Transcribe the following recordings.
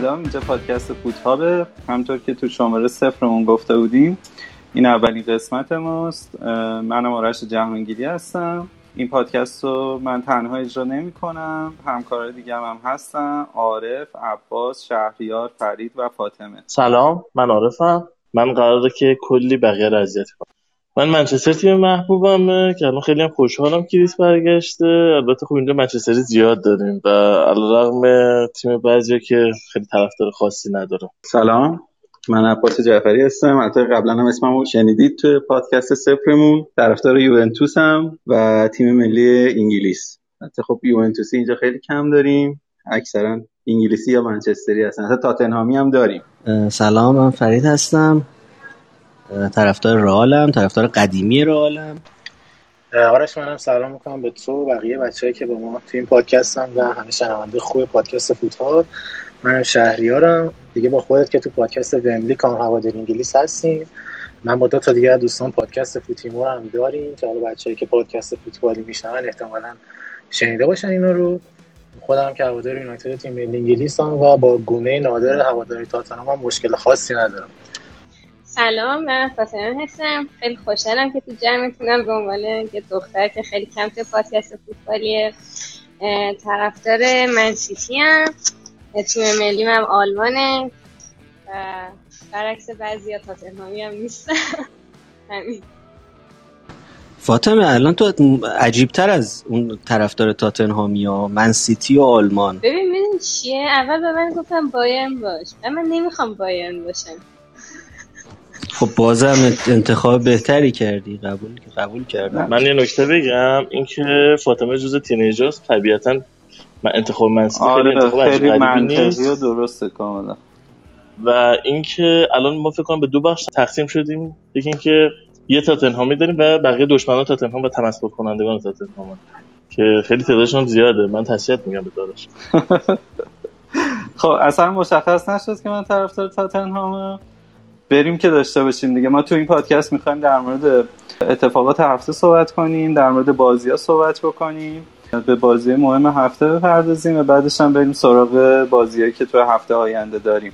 سلام اینجا پادکست فوتهابه. همطور که تو شماره صفرمون گفته بودیم این اولین قسمت ماست. منم آرش جهانگیری هستم. این پادکست رو من تنها اجرا نمی کنم همکارای دیگه هم, هم هستن. عارف، عباس، شهریار، فرید و فاطمه. سلام من عارفم. من قراره که کلی بقیه رو اذیت کنم. من منچستر تیم محبوبمه که الان خیلی هم خوشحالم کریس برگشته. البته خب اینجا منچستری زیاد داریم و علیرغم تیم بعضی که خیلی طرفدار خاصی نداره سلام. من عباس جعفری هستم. البته قبلا هم اسممو شنیدید تو پادکست سفرمون طرفدار یوونتوس هم و تیم ملی انگلیس. البته خب یوونتوسی اینجا خیلی کم داریم. اکثرا انگلیسی یا منچستری هستن. حتی تاتنهامی هم داریم. سلام. من فرید هستم. طرفدار رئالم طرفدار قدیمی رئالم. آرش منم سلام می‌کنم به تو و بقیه بچه‌ای که با ما تو این پادکست هم و همه شنونده خوب پادکست فوتبال. من شهریارم. دیگه با خودت که تو پادکست ومبلی کام هوادار انگلیس هستیم. من با دو تا دیگه دوستان پادکست فوتیمور هم داریم که حالا بچه‌ای که پادکست فوتبالی میشنون احتمالاً شنیده باشن اینا رو. خودم که هوادار یونایتد تیم ملی انگلیس هم و با گونه نادر هواداری تاتنهام مشکل خاصی ندارم. سلام من فاطمه هستم. خیلی خوشحالم که تو جمعتونم به عنوان یه دختر که خیلی کم تو پادکست فوتبالی طرفدار منسیتی هم تیم ملی هم آلمانه و برعکس بعضی ها تاتنهامی هم نیستم. همین. فاطمه الان تو عجیب تر از اون طرفدار تاتنهامی ها من سیتی و آلمان. ببین ببین چیه؟ اول به من گفتم باین باش من نمی‌خوام باین باشم. خب بازم انتخاب بهتری کردی قبول قبول کردم. من یه نکته بگم اینکه فاطمه جز تینیجرز طبیعتا من انتخاب منسیتی آره خیلی منطقی و درسته کاملا. و اینکه الان ما فکر کنم به دو بخش تقسیم شدیم. یکی اینکه یه تاتنهامی داریم و بقیه دشمنان تاتنهام و تمسخر کنندگان تاتنهام. که خیلی تعدادشون زیاده. من تسلیت میگم به دارش خب اصلا مشخص نشد که من طرفدار تاتنهامم. بریم که داشته باشیم دیگه. ما تو این پادکست می‌خوایم در مورد اتفاقات هفته صحبت کنیم در مورد بازی ها صحبت بکنیم. به بازی مهم هفته بپردازیم و بعدش هم بریم سراغ بازیهایی که تو هفته آینده داریم.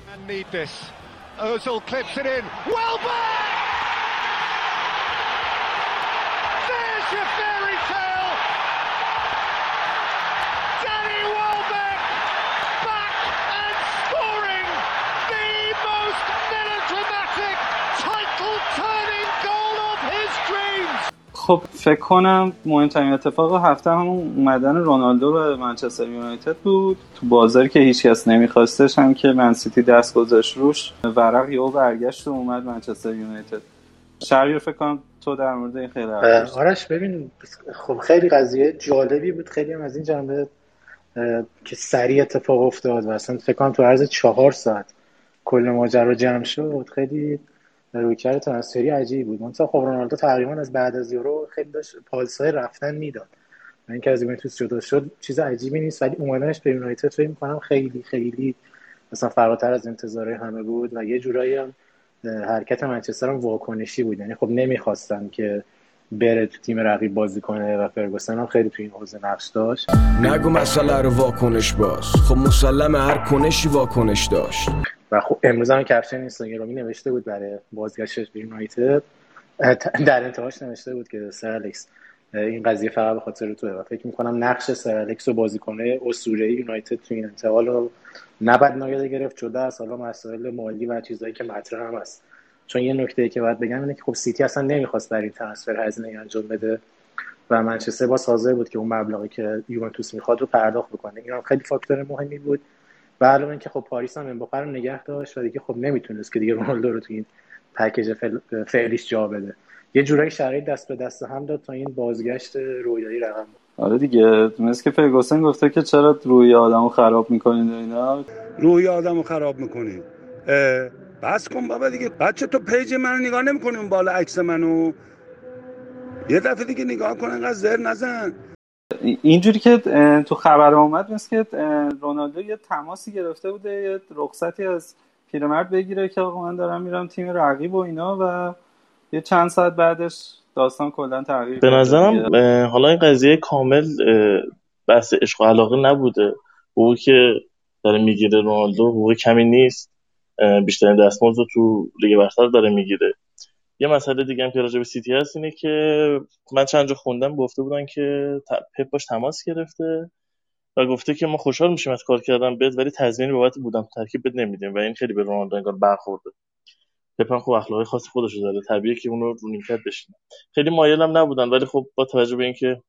خب فکر کنم مهمترین اتفاق هفته همون اومدن رونالدو به منچستر یونایتد بود. تو بازاری که هیچکس نمیخواستش هم که منسیتی دست گذاشت روش ورق یهو برگشت و اومد منچستر یونایتد. شهریار فکر کنم تو در مورد این خیلی. آرش ببین خب خیلی قضیه جالبی بود. خیلی هم از این جنبه که سریع اتفاق افتاد و اصلا فکر کنم تو عرض چهار ساعت کل ماجرا جمع شد. خیلی رویکرد ترنسفری عجیبی بود. منتها خب رونالدو تقریبا از بعد از یورو خیلی داشت پالسای رفتن می‌داد. و اینکه از یوونتوس جدا شد چیز عجیبی نیست ولی اومدنش به یونایتد فکر می‌کنم خیلی خیلی مثلا فراتر از انتظار همه بود و یه جورایی هم حرکت منچستر هم واکنشی بود. یعنی خب نمی‌خواستن که بره تو تیم رقیب بازی کنه و فرگوسن هم خیلی تو این حوزه نقش داشت. نگو مسئله رو واکنش باز. خب مسلم هر کنشی واکنش داشت. و خب امروز هم caption اینستاگرامی نوشته بود برای بازگشتش به یونایتد. در انتهاش نوشته بود که سر الکس این قضیه فقط به خاطر توه و فکر می‌کنم نقش سر الکس و بازیکنه اسطوره‌ای یونایتد تو این انتقال رو نباید نادیده گرفت. جدا از حالا مسائل مالی و چیزایی که مطرح هم هست. چون یه نکته که باید بگم اینه که خب سیتی اصلا نمی‌خواست برای این transfer هزینه انجام بده و منچستر باز حاضر بود که اون مبلغی که یوونتوس می‌خواد رو پرداخت بکنه. این هم خیلی فاکتور مهمی بود. و علاوه اینکه خب پاریس هم امباپه رو نگه داشت و دیگه خب نمی‌تونست که دیگه رونالدو رو تو این package فعل- فعلیش جا بده. یه جورایی شرایط دست به دست هم داد تا این بازگشت رویایی رقم بخوره. آره دیگه مثل که فرگوسن گفته که چرا روی آدمو خراب می‌کنید و اینا؟ روحی آدم رو خراب می‌کنی بس کن بابا دیگه. بچه تو page منو نگاه نمی‌کنی اون بالا عکس منو؟ یه دفعه دیگه نگاه کن انقدر زر نزن. اینجوری که تو خبر اومد مثل که رونالدو یه تماسی گرفته بوده یه رخصتی از پیرمرد بگیره که آقا من دارم میرم تیم رقیب و اینا و یه چند ساعت بعدش داستان کلا تغییر به. نظرم حالا این قضیه کامل بحث عشق و علاقه نبوده. او که داره می‌گیره رونالدو حقوق کمی نیست. بیشترین دستمزد رو تو لیگ برتر داره می‌گیره. یه مسئله دیگه هم که راجع به سیتی هست اینه که من چند جا خوندم گفته بودن که پپ باش تماس گرفته و گفته که ما خوشحال میشیم از کار کردن بد ولی تضمینی بابت بودم ترکیب بد نمیدیم و این خیلی به رونالدو انگار برخورده. پپ هم خوب اخلاقی خاص خودش داره طبیعیه که اونو رو نیمکت بشینه. خیلی مایلم نبودن ولی خب با توجه به اینکه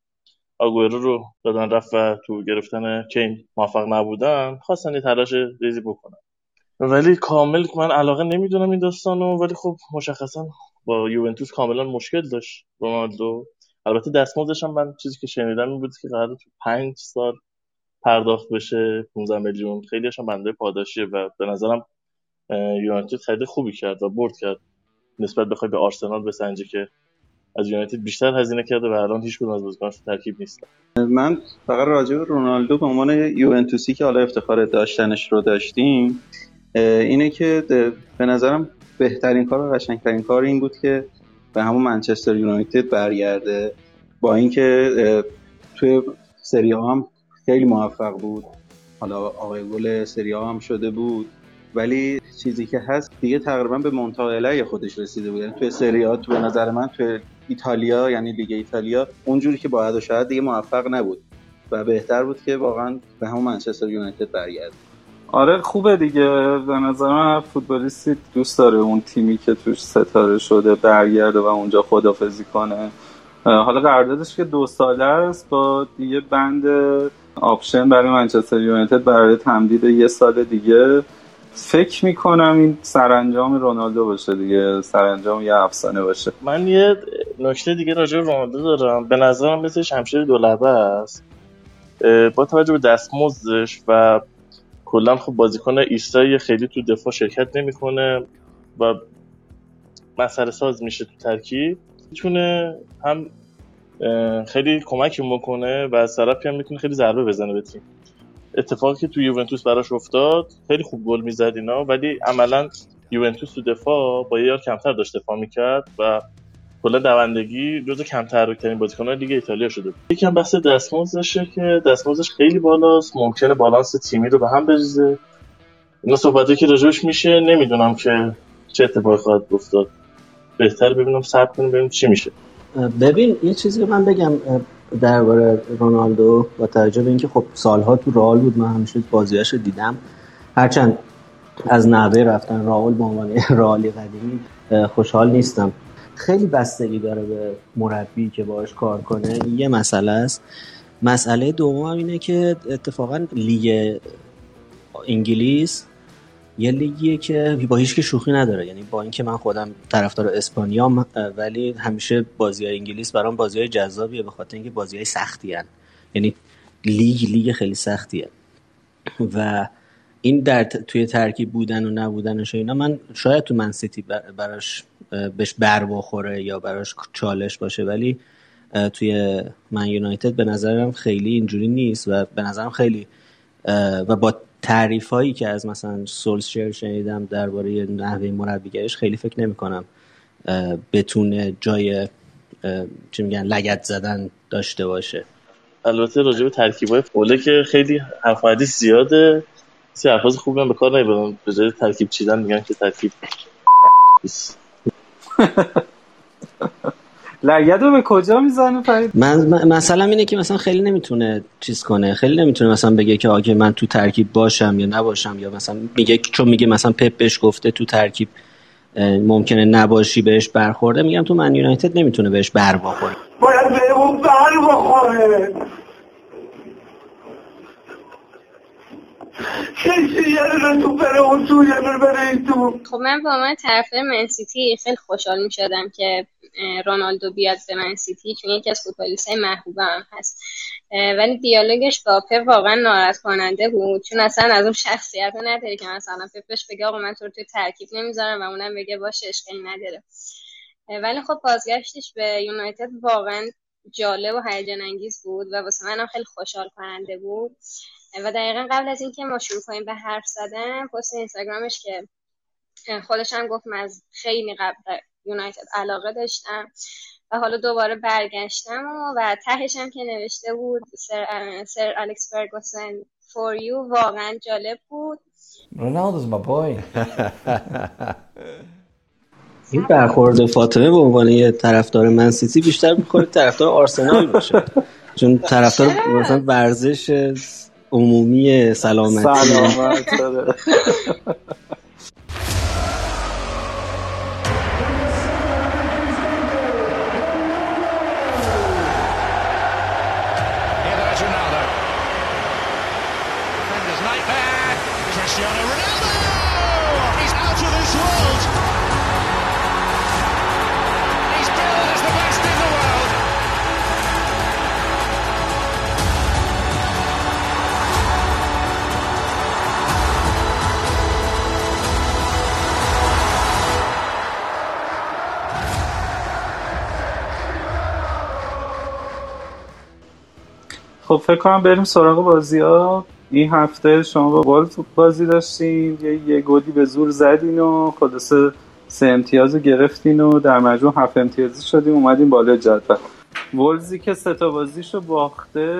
آگورو رو دادن رفت و تو گرفتن کین موفق نبودن خواستن یه تلاش ریزی بکنن. ولی کامل من علاقه نمی‌دونم این داستانو ولی خب مشخصا با یوونتوس کاملا مشکل داشت رونالدو. البته دستمزدش هم من چیزی که شنیدم این بود که قرار تو پنج سال پرداخت بشه 15 میلیون. خیلی هم بنده پاداشیه و به نظرم یونایتد خیلی خوبی کرد و برد کرد. نسبت بخوای به آرسنال بسنجی که از یونایتد بیشتر هزینه کرده و الان هیچ کدوم از بازیکناش ترکیب نیست. من فقط راجع به رونالدو به عنوان یوونتوسی که حالا افتخار داشتنش رو داشتیم اینه که به نظرم بهترین کار و قشنگترین کار این بود که به همون منچستر یونایتد برگرده. با اینکه توی سری هم خیلی موفق بود. حالا آقای گل سری هم شده بود. ولی چیزی که هست دیگه تقریبا به منتهای خودش رسیده بود. یعنی توی سری ها تو به نظر من توی ایتالیا یعنی لیگ ایتالیا اونجوری که باید و شاید دیگه موفق نبود. و بهتر بود که واقعا به همون منچستر یونایتد برگرده. آره خوبه دیگه. به نظر من فوتبالیستی دوست داره اون تیمی که توش ستاره شده برگرده و اونجا خدافزی کنه. حالا قراردادش که دو ساله است با دیگه بند آپشن برای منچستر یونایتد برای تمدید یه سال دیگه. فکر می‌کنم این سرانجام رونالدو باشه دیگه. سرانجام یه افسانه باشه. من یه نکته دیگه راجع به رونالدو دارم. به نظرم مثل شمشیر دولبه است. با توجه به دستمزدش و کلا خب بازیکن ایستایی خیلی تو دفاع شرکت نمی‌کنه و مسئله ساز میشه تو ترکیب. می‌تونه هم خیلی کمکی می‌کنه و از طرفی هم می‌تونه خیلی ضربه بزنه به تیم. اتفاقی که تو یوونتوس براش افتاد خیلی خوب گل می‌زد اینا ولی عملا یوونتوس تو دفاع با یه یار کمتر داشت دفاع می‌کرد و کلا دوندگی جز کم تحرکترین بازیکنان لیگ ایتالیا شده یکم بحث دستمزدشه که دستمزدش خیلی بالاست ممکنه بالانس تیمی رو به هم بریزه. اینا صحبتی که راجبش میشه نمی‌دونم که چه اتفاقی خواهد افتاد. بهتر ببینم صبر کنیم ببینیم چی میشه. ببین یه چیزی رو من بگم درباره رونالدو با توجه به اینکه خب سالها تو رئال بود من همیشه رو دیدم. هرچند از نحوه رفتن راول به عنوان رئالی قدیمی خوشحال نیستم. خیلی بستگی داره به مربی که باش کار کنه. یه مسئله است. مسئله دوم اینه که اتفاقا لیگ انگلیس یه لیگیه که با هیچ که شوخی نداره. یعنی با اینکه من خودم طرفدار اسپانیا ولی همیشه بازی های انگلیس برام بازی های جذابیه به خاطر اینکه بازی های سختی هن. یعنی لیگ لیگ خیلی سختیه. و این در توی ترکیب بودن و نبودنش اینا من شاید تو من سیتی براش بهش بر بخوره یا براش چالش باشه ولی توی من یونایتد به نظرم خیلی اینجوری نیست و به نظرم خیلی و با تعریف هایی که از مثلا سولشر شنیدم درباره نحوه مربیگریش خیلی فکر نمی کنم بتونه جای چی میگن لگت زدن داشته باشه. البته راجع به ترکیب های فوله که خیلی حرف زیاده. سی الفاظ خوبی هم به کار نمی‌برن به جای ترکیب چیدن میگن که ترکیب. لگد رو به کجا می‌زنه فرید؟ من مثلا اینه که مثلا خیلی نمی‌تونه چیز کنه. خیلی نمی‌تونه مثلا بگه که آگه من تو ترکیب باشم یا نباشم یا مثلا میگه چون میگه مثلا پپ بهش گفته تو ترکیب ممکنه نباشی بهش برخورده. میگم تو من یونایتد نمی‌تونه بهش بر بخوره. باید بهمون بر بخوره. خب من با من طرفدار منسیتی خیلی خوشحال می شدم که رونالدو بیاد به منسیتی چون یکی از فوتبالیست های محبوبم هست. ولی دیالوگش با پپ واقعا ناراحت کننده بود. چون اصلا از اون شخصیت نداره که مثلا پپش بگه آقا من تو رو توی ترکیب نمی‌ذارم و اونم بگه باشه اشکالی نداره. ولی خب بازگشتش به یونایتد واقعا جالب و هیجان انگیز بود و واسه منم خیلی خوشحال کننده بود. و دقیقا قبل از اینکه ما شروع کنیم به حرف زدن پست اینستاگرامش که خودش هم گفت من از خیلی قبل یونایتد علاقه داشتم و حالا دوباره برگشتم و, و تهش هم که نوشته بود سر, سر الکس فرگوسن فور یو واقعا جالب بود. Ronaldo's my boy. این برخورد فاطمه به عنوان یه طرفدار من سیتی بیشتر می‌خوره طرفدار آرسنال باشه. چون طرفدار مثلا ورزش عمومی سلامتی. سلامت. خب فکر کنم بریم سراغ بازی ها. این هفته شما با ولف بازی داشتین. یه, یه گلی به زور زدین و خلاصه سه امتیاز گرفتین و در مجموع هفت امتیازی شدیم. اومدیم بالا جدول. ولزی که سه تا بازیشو باخته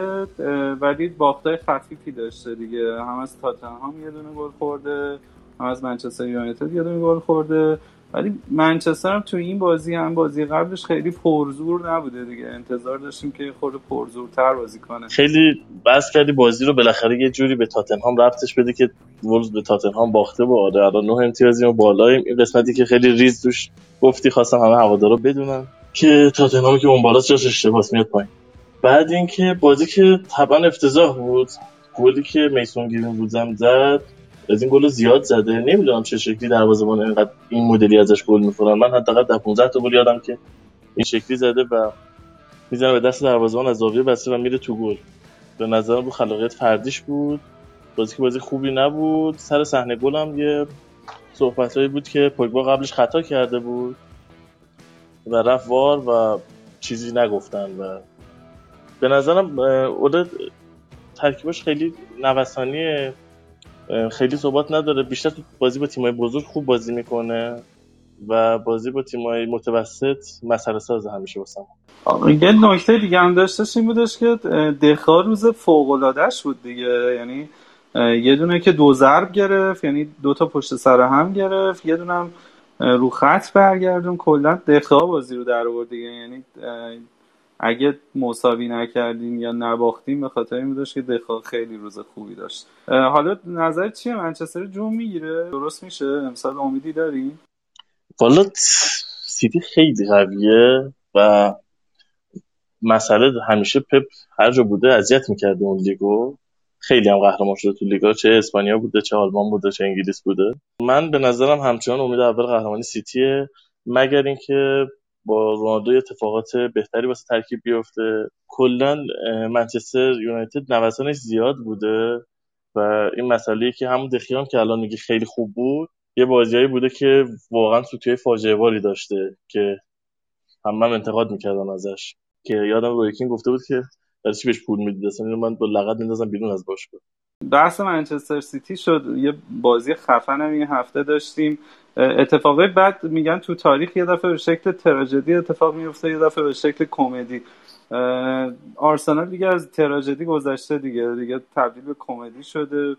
ولی باختای خفیفی داشته دیگه. هم از تاتنهام یه دونه گل خورده هم از منچستر یونایتد یه دونه گل خورده. ولی منچستر هم تو این بازی هم بازی قبلش خیلی پرزور نبوده دیگه. انتظار داشتیم که خورده پرزورتر بازی کنه. خیلی بحث کردی بازی رو بالاخره یه جوری به تاتنهام ربطش بده که وولز به تاتنهام باخته با آره الان نه امتیازی و این قسمتی که خیلی ریز توش گفتی خواستم همه هوادارا بدونن که تاتنهامی که اون بالاست جاش اشتباس میاد پایین. بعد اینکه بازی که طبعا افتضاح بود گلی که میسون گرین وودزم زد از این گل زیاد زده. نمی‌دونم چه شکلی دروازه‌بان اینقدر این مدلی ازش گل می‌خورن. من حداقل در 15 تا گل یادم که این شکلی زده و می‌زنه به دست دروازه‌بان از زاویه بسته و میره تو گل. به نظرم رو خلاقیت فردیش بود. بازی که بازی خوبی نبود. سر صحنه گل هم یه صحبتهایی بود که پوگبا قبلش خطا کرده بود و رفت وار و چیزی نگفتن و به نظرم اه، اولد ترکیبش خیلی نوسانیه. خیلی ثبات نداره. بیشتر تو بازی با تیمای بزرگ خوب بازی می‌کنه و بازی با تیمای متوسط مسئله ساز همیشه واسم آه، یه نکته دیگه هم داشتش این بودش که دخا روز فوق بود دیگه. یعنی یه دونه که دو ضرب گرفت یعنی دو تا پشت سر هم گرفت یه دونه هم رو خط برگردون. کلا دخا بازی رو در آورد دیگه. یعنی اگه مساوی نکردیم یا نباختیم به خاطر این بودش که دخا خیلی روز خوبی داشت. حالا نظر چیه؟ منچستر جون می‌گیره؟ درست میشه؟ امسال امیدی داریم؟ والا سیتی خیلی قویه و مسئله همیشه پپ هر جا بوده اذیت می‌کرده اون لیگو. خیلی هم قهرمان شده تو لیگا. چه اسپانیا بوده چه آلمان بوده چه انگلیس بوده. من به نظرم همچنان امید اول قهرمانی سیتیه مگر اینکه با رونالدو اتفاقات بهتری واسه ترکیب بیفته. کلا منچستر یونایتد نوسانش زیاد بوده و این مسئله که همون دخیام که الان میگه خیلی خوب بود یه بازیایی بوده که واقعا سوتیای فاجعه باری داشته که هم انتقاد می‌کردن ازش. که یادم روی کین گفته بود که برای چی بهش پول می‌دید اصلا من با لغت میندازم بیرون از باشگاه. بحث منچستر سیتی شد. یه بازی خفن هم این هفته داشتیم. اتفاقای بعد میگن تو تاریخ یه دفعه به شکل تراژدی اتفاق میفته یه دفعه به شکل کمدی. آرسنال دیگه از تراژدی گذشته دیگه. دیگه تبدیل به کمدی شده.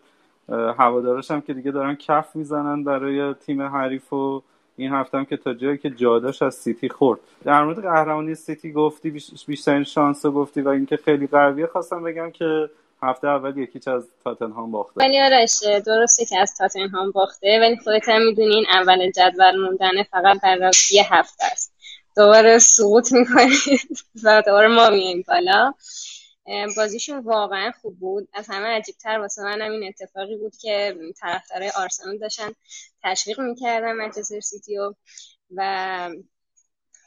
هوادارش هم که دیگه دارن کف می‌زنن برای تیم حریف و این هفته هم که تا جایی که جاداش از سیتی خورد. در مورد قهرمانی سیتی گفتی بیش- بیشترین شانس گفتی و اینکه خیلی قویه خواستم بگم که هفته اول یکیچ از تاتنهام باخته. ولی آرش درسته که از تاتنهام باخته ولی خودت هم می‌دونین اول جدول موندن فقط برای یه هفته است. دوباره سقوط می‌کنید و دوباره ما میایم بالا. بازیشون واقعا خوب بود. از همه عجیبتر واسه من هم این اتفاقی بود که طرفدارای آرسنال داشتن تشویق می‌کردن منچستر سیتی رو و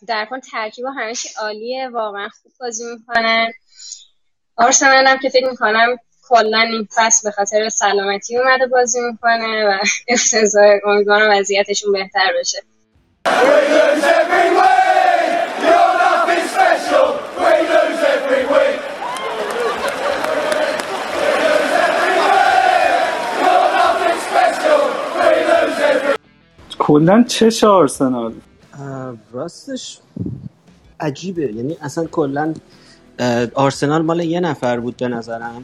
در کل ترکیب همه چی عالیه. واقعا خوب بازی می‌کنن. آرسنال هم که فکر می‌کنم کلا این فصل به خاطر سلامتی اومده بازی می‌کنه و افتضاح امیدوارم وضعیتشون بهتر بشه. کلا چش آرسنال راستش عجیبه. یعنی اصلا کلا آرسنال مال یه نفر بود به نظرم.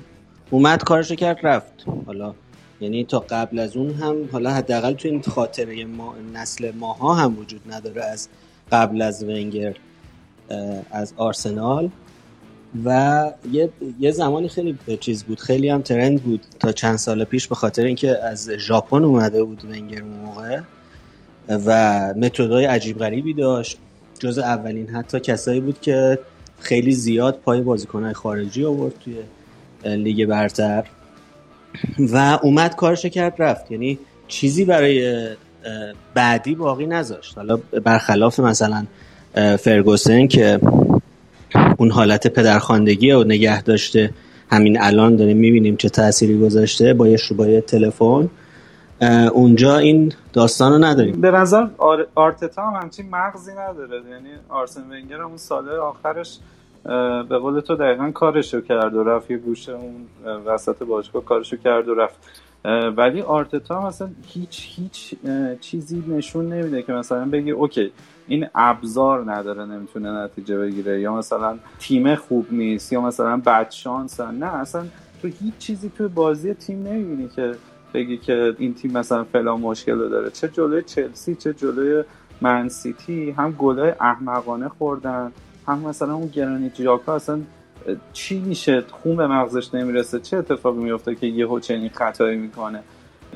اومد کارشو کرد رفت. حالا یعنی تا قبل از اون هم حالا حداقل تو این خاطره ما نسل ماها هم وجود نداره از قبل از ونگر از آرسنال. و یه, یه زمانی خیلی چیز بود خیلی هم ترند بود تا چند سال پیش به خاطر اینکه از ژاپن اومده بود ونگر موقع. و متدای عجیب غریبی داشت. جز اولین حتی کسایی بود که خیلی زیاد پای بازیکنهای خارجی آورد توی لیگ برتر و اومد کارش کرد رفت. یعنی چیزی برای بعدی باقی نذاشت. حالا برخلاف مثلا فرگوسن که اون حالت پدرخواندگی رو نگه داشته همین الان داریم می‌بینیم چه تأثیری گذاشته با یه شروع تلفن اونجا این داستان رو نداریم. به نظر آر... آرتتا هم همچین مغزی نداره. یعنی آرسن ونگر اون ساله آخرش به قول تو دقیقا کارشو کرد و رفت یه گوشه اون وسط باشگاه کارشو کرد و رفت. ولی آرتتا مثلا هیچ هیچ چیزی نشون نمیده که مثلا بگی اوکی این ابزار نداره نمی‌تونه نتیجه بگیره یا مثلا تیم خوب نیست یا مثلا بد شانس. نه اصلا تو هیچ چیزی تو بازی تیم نمی‌بینی که بگی که این تیم مثلا فلان مشکل داره. چه جلوی چلسی چه جلوی منسیتی هم گلای احمقانه خوردن. هم مثلا اون گرانیت جاکا اصلا چی میشه؟ خون به مغزش نمی‌رسه؟ چه اتفاقی میفته که یهو چنین خطایی می‌کنه؟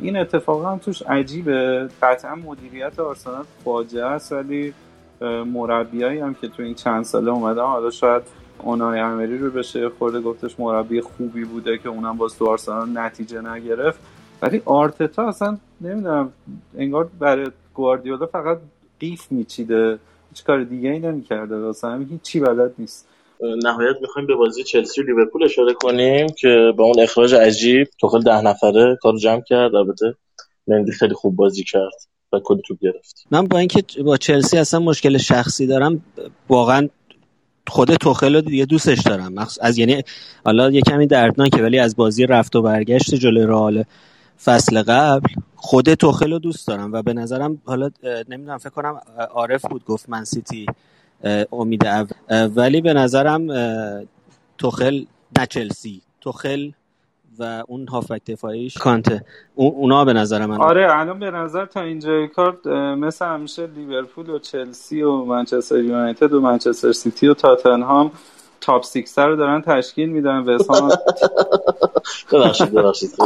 این اتفاق هم توش عجیبه. قطعا مدیریت آرسنال فاجعه است ولی مربیایی هم که تو این چند ساله اومدن حالا شاید اونای امری رو بشه خورده گفتش مربی خوبی بوده که اونم باز تو آرسنال نتیجه نگرفت. ولی آرتتا اصلا نمی‌دونم انگار برای گواردیولا فقط قیف میچیده. هیچ کار دیگه ای نمی‌کرده واسه همین هیچی بلد نیست. نهایت می‌خوایم به بازی چلسی و لیورپول اشاره کنیم که با اون اخراج عجیب توخل ده نفره کارو جمع کرد. البته مندی خیلی خوب بازی کرد و کلی توپ گرفت. من با اینکه با چلسی اصلا مشکل شخصی دارم واقعا خود توخل رو دیگه دوستش دارم. از یعنی حالا یه کمی دردناکه ولی از بازی رفت و برگشت جلوی رئال فصل قبل. خود توخل رو دوست دارم و به نظرم حالا نمی‌دونم فکر کنم عارف بود گفت من سیتی امید ولی به نظرم توخل نه چلسی. توخل و اون هافبک دفاعیش. کانته. اونا به نظر من آره الان به نظر تا اینجای کار مثل همیشه لیورپول و چلسی و منچستر یونایتد و منچستر سیتی و تاتنهام top six رو دارن تشکیل میدن و اسم ببخشید ببخشید.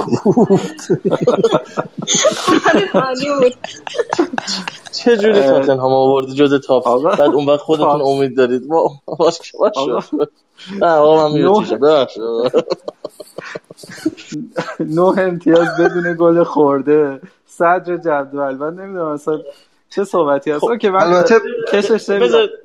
چه جوری تاتنهام آوردی جز top بعد اون وقت خودتون امید دارید. باش باش. نه آقا من ببخشید نه امتیاز بدون گل خورده. صدر جدول. من نمی‌دونم اصلا چه صحبتی هست؟ که من البته کشش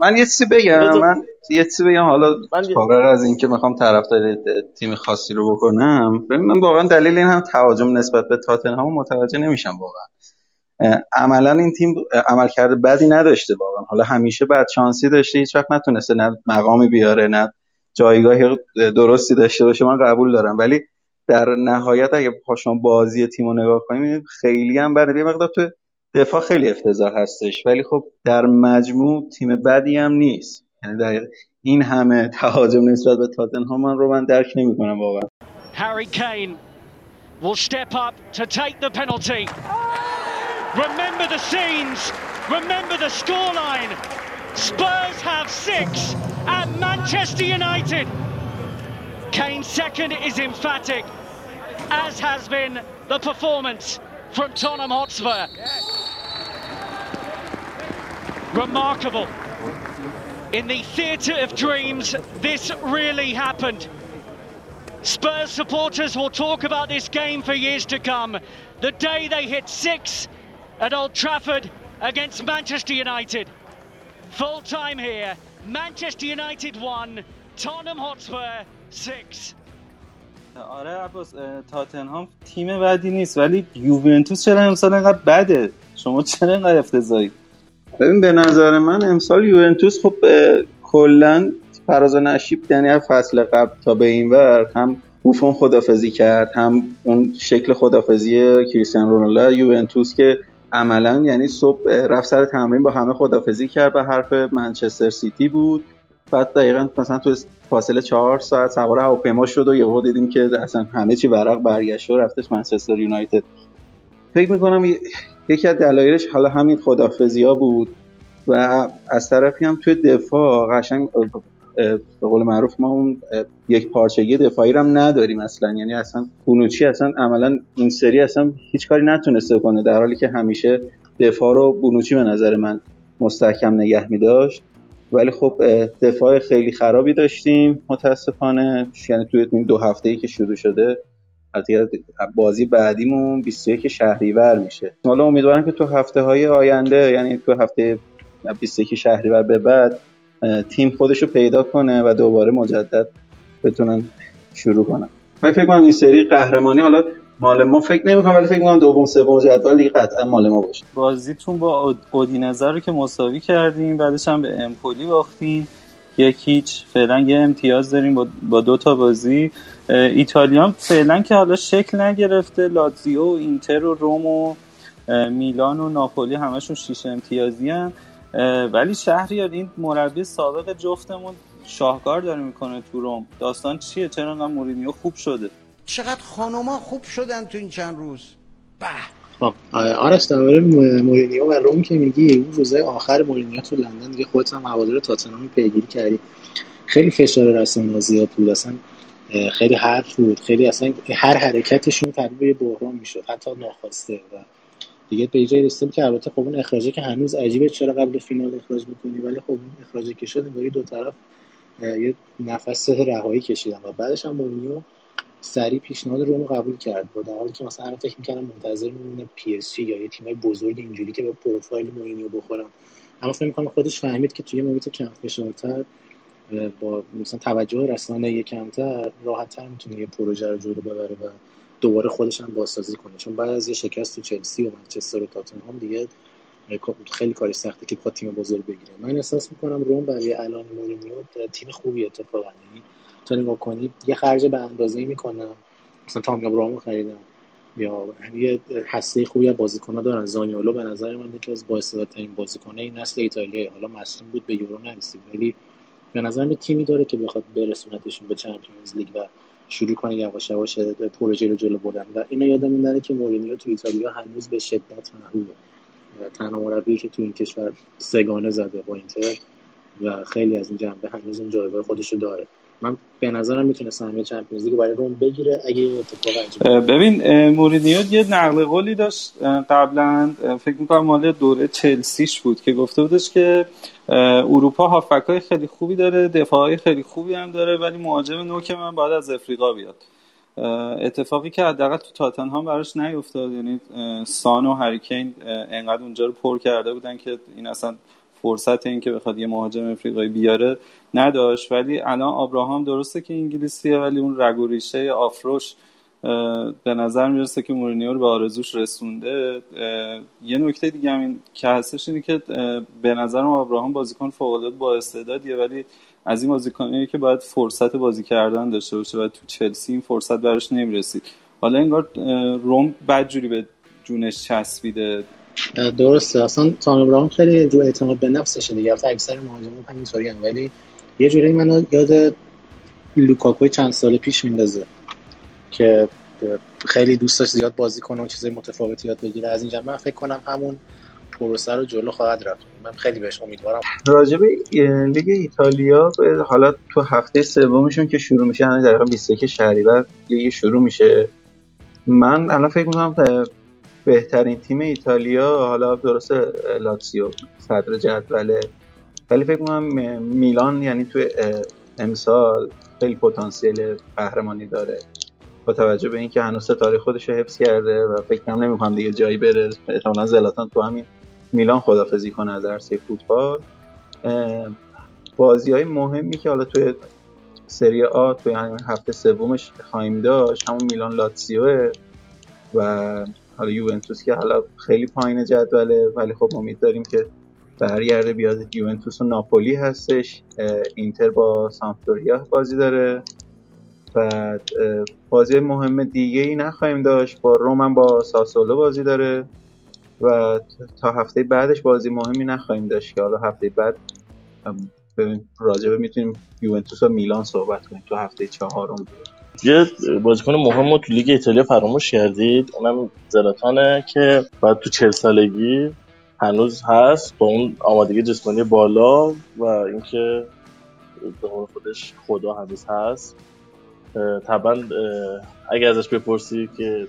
من یه چیزی بگم. من یه چیزی بگم. حالا فارغ از اینکه می‌خوام طرفدار تیم خاصی رو بکنم ببین من واقعا دلیل این هم تهاجم نسبت به تاتنهام متوجه نمیشم واقعا. عملا این تیم عمل کرده بدی نداشته واقعا. حالا همیشه بعد شانسی داشته هیچ وقت نتونسته نه مقامی بیاره نه جایگاه درستی داشته باشه من قبول دارم. ولی در نهایت اگه پاشون بازی تیم رو نگاه کنیم خیلی هم بده. یه مقدار تو دفاع خیلی افتضاح هستش ولی خب در مجموع تیم بدی هم نیست یعنی در این همه تهاجم نسبت به تاتنهام رو من درک نمی‌کنم واقعا Harry Kane will step up to take the penalty. Remember the scenes, remember the scoreline. Spurs have six at Manchester United. Kane's second is emphatic, as has been the performance from Tottenham Hotspur. Remarkable. In the theatre of dreams, this really happened. Spurs supporters will talk about this game for years to come. The day they hit six at Old Trafford against Manchester United. Full time here. Manchester United 1, Tottenham Hotspur 6. آره عباس تاتنهام تیم بدی نیست ولی یوونتوس چرا امسال انقدر بده شما چرا انقدر افتضاحی ببین به نظر من امسال یوونتوس خب کلا فراز و نشیب یعنی از فصل قبل تا به این ور هم بوفون خدافزی کرد هم اون شکل خدافزی کریستیانو رونالدو یوونتوس که عملا یعنی صبح رفت سر تمرین با همه خدافزی کرد به حرف منچستر سیتی بود. بعد دقیقا مثلا تو فاصله چهار ساعت سوار هواپیما شد و یهو دیدیم که اصلا همه چی ورق برگشت و رفتش منچستر یونایتد. فکر می‌کنم یکی از دلایلش حالا همین خدافزی ها بود و از طرفی هم توی دفاع قشنگ به قول معروف ما اون یک پارچگی دفاعی رو هم نداریم اصلا. یعنی اصلا بونوچی اصلا عملا این سری اصلا هیچ کاری نتونسته کنه در حالی که همیشه دفاع رو بونوچی به نظر من مستحکم نگه می داشت. ولی خب دفاع خیلی خرابی داشتیم متاسفانه. یعنی توی دو هفته ای که شروع شده بازی بعدیمون 21 شهریور میشه. حالا امیدوارم که تو هفته های آینده یعنی تو هفته 21 شهریور به بعد تیم خودش رو پیدا کنه و دوباره مجدد بتونن شروع کنن. من فکر کنم این سری قهرمانی حالا مال ما فکر نمی‌کنم ولی فکر کنم دوم سوم جدول دیگه قطعا مال ما باشه. بازیتون با اودینزه رو که مساوی کردیم بعدش هم به امپولی باختیم. یک هیچ فعلا یه امتیاز داریم با, با دو تا بازی. ایتالیا فعلا که حالا شکل نگرفته لاتزیو و اینتر و روم و میلان و ناپولی همشون شیش امتیازی هم ولی شهریار این مربی سابق جفتمون شاهکار داره می‌کنه تو روم. داستان چیه؟ چرا انقدر مورینیو خوب شده؟ چقدر خانوما خوب شدن تو این چند روز. به. خب آرش درباره مورینیو و روم که میگی اون روزه آخر مورینیو تو لندن دیگه خودت هم هوادار تاتنهام پیگیری کردی. خیلی فشار رسانه‌ای زیاد بود. اصلا خیلی حرف بود. خیلی اصلا هر حرکتشون تبدیل به بحران می‌شد. حتی ناخواسته و دیگه به جای رسیدیم که البته خب اون اخراجه که هنوز عجیبه چرا قبل فینال اخراج می‌کنی ولی خب اون اخراجه که شد انگاری دو طرف یه نفس رهایی کشیدن و بعدش هم مورینیو سریع پیشنهاد روم قبول کرد. با در حالی که مثلا فکر می‌کردم منتظر میمونه پی اس یا یه تیمای بزرگ اینجوری که به پروفایل مورینیو بخوره اما فکر می‌کنم خودش فهمید که توی محیط کم فشارتر با مثلا توجه رسانه کمتر راحت‌تر می‌تونه یه پروژه رو جلو ببره و دوباره خودش هم بازسازی کنه چون بعد از یه شکست تو چلسی و منچستر و تاتنهام دیگه خیلی کاری سخته که بخواد تیم بزرگ بگیره. من احساس می‌کنم روم برای الان مورینیو تیم خوبی اتفاقا. یعنی تو نگاه کنید یه خرج به اندازه‌ای می‌کنم. مثلا تام ابراهامو خریدم. یا یه هسته خوبی از بازیکن‌ها دارن. زانیولو به نظر من یکی از بااستعدادترین بازیکن‌های نسل ایتالیا حالا مصدوم بود به یورو نرسید. ولی به نظر تیمی داره که بخواد برسونتشون به چمپیونز لیگ و شروع کنه یواش یواش پروژه رو جلو بردن. و اینو یادم میاد که مورینیو تو ایتالیا هنوز به شدت محبوبه تنها مربی که تو این کشور سگانه زده با اینتر و خیلی از این جنبه هنوز اون جایگاه خودش رو داره. من به نظرم می‌تونه سهمیه چمپیونز لیگ برای روم بگیره اگه اتفاق ببین مورینیو یه نقل قولی داشت قبلا فکر می‌کنم مال دوره چلسیش بود که گفته بودش که اروپا هافک خیلی خوبی داره دفاعی خیلی خوبی هم داره ولی مهاجم نوک من باید از افریقا بیاد. اتفاقی که حداقل تو تاتنهام براش نیفتاد یعنی سان و هریکین انقدر اونجا رو پر کرده بودن که این اصلا فرصت این که بخواد یه مهاجم افریقایی بیاره نداشت. ولی الان آبراهام درسته که انگلیسیه ولی اون رگ و ریشه آفروش به نظر می‌رسه که مورینیو رو به آرزوش رسونده. یه نکته دیگه هم این که هستش اینه که به نظرم آبراهام بازیکن فوق العاده با استعدادیه ولی از این بازیکنایی که باید فرصت بازی کردن داشته باشه و تو چلسی این فرصت براش نمی‌رسید. حالا انگار روم بدجوری به جونش چسبیده. درسته. اصلا تام ابراهام خیلی جو اعتماد به نفسشه دیگه. البته اکثر مهاجما همینطوری هم ولی یه جوری منو یاد لوکاکو چند سال پیش میندازه که خیلی دوست داشت زیاد بازی کنه و چیزای متفاوتی یاد بگیره. از اینجا من فکر کنم همون پروسه رو جلو خواهد رفت. من خیلی بهش امیدوارم. راجب لیگ ایتالیا حالا تو هفته سومشون که شروع میشه یعنی دقیقا 21 شهریور لیگ شروع میشه. من الان فکر می‌کنم بهترین تیم ایتالیا حالا درست لاتسیو صدر جدوله. ولی فکر کنم میلان یعنی تو امسال خیلی پتانسیل قهرمانی داره. با توجه به اینکه هنوز ستاره خودش رو حفظ کرده و فکر نمی نمی‌کنم دیگه جایی بره. احتمالاً زلاتان تو همین میلان خدافزی کنه از عرصه فوتبال. بازی های مهمی که حالا توی سری آ توی همین هفته سومش خواهیم داشت همون میلان لاتسیو و حالا یوونتوس که حالا خیلی پایین جدوله ولی خب امید داریم که برگرده بیاد. یوونتوس و ناپولی هستش. اینتر با سامپدوریا بازی داره. بعد بازی مهم دیگه ای نخواهیم داشت. با روم با ساسولو بازی داره. و تا هفته بعدش بازی مهمی نخواهیم داشت که حالا هفته بعد راجبه می‌تونیم یوونتوس و میلان صحبت کنیم تو هفته چهارم. یه بازیکن مهم رو تو لیگ ایتالیا فراموش کردید؟ اونم زلاتانه که بعد تو چهل سالگی هنوز هست با اون آمادگی جسمانی بالا و اینکه به قول خودش خدا هنوز هست. طبعا اگه ازش بپرسی که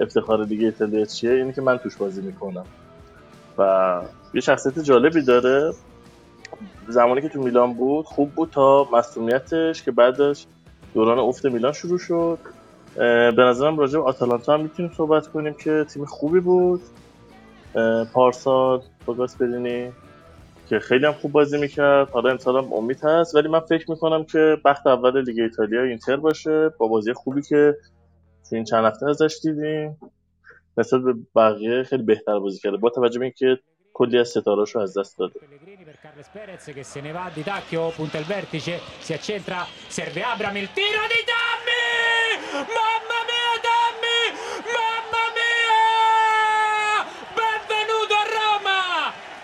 افتخار دیگه ایتالیا چیه اینه که من توش بازی می‌کنم. و یه شخصیت جالبی داره. زمانی که تو میلان بود خوب بود تا مصومیتش که بعدش دوران افت میلان شروع شد. به نظرم راجع به آتالانتا هم می‌تونیم صحبت کنیم که تیم خوبی بود. پارسال با گاسپرینی که خیلی هم خوب بازی می‌کرد. حالا امسال هم امید هست ولی من فکر می‌کنم که بخت اول لیگ ایتالیا اینتر باشه. با بازی خوبی که تو این چند هفته ازش دیدیم. نسبت به بقیه خیلی بهتر بازی کرده. با توجه به اینکه کلی از ستاراشو از دست داده Carles Perez che se ne va di tacchio, punta il vertice, si accentra, serve Abram, il tiro di Dammi! Mamma mia Dammi! Mamma mia! Benvenuto a Roma!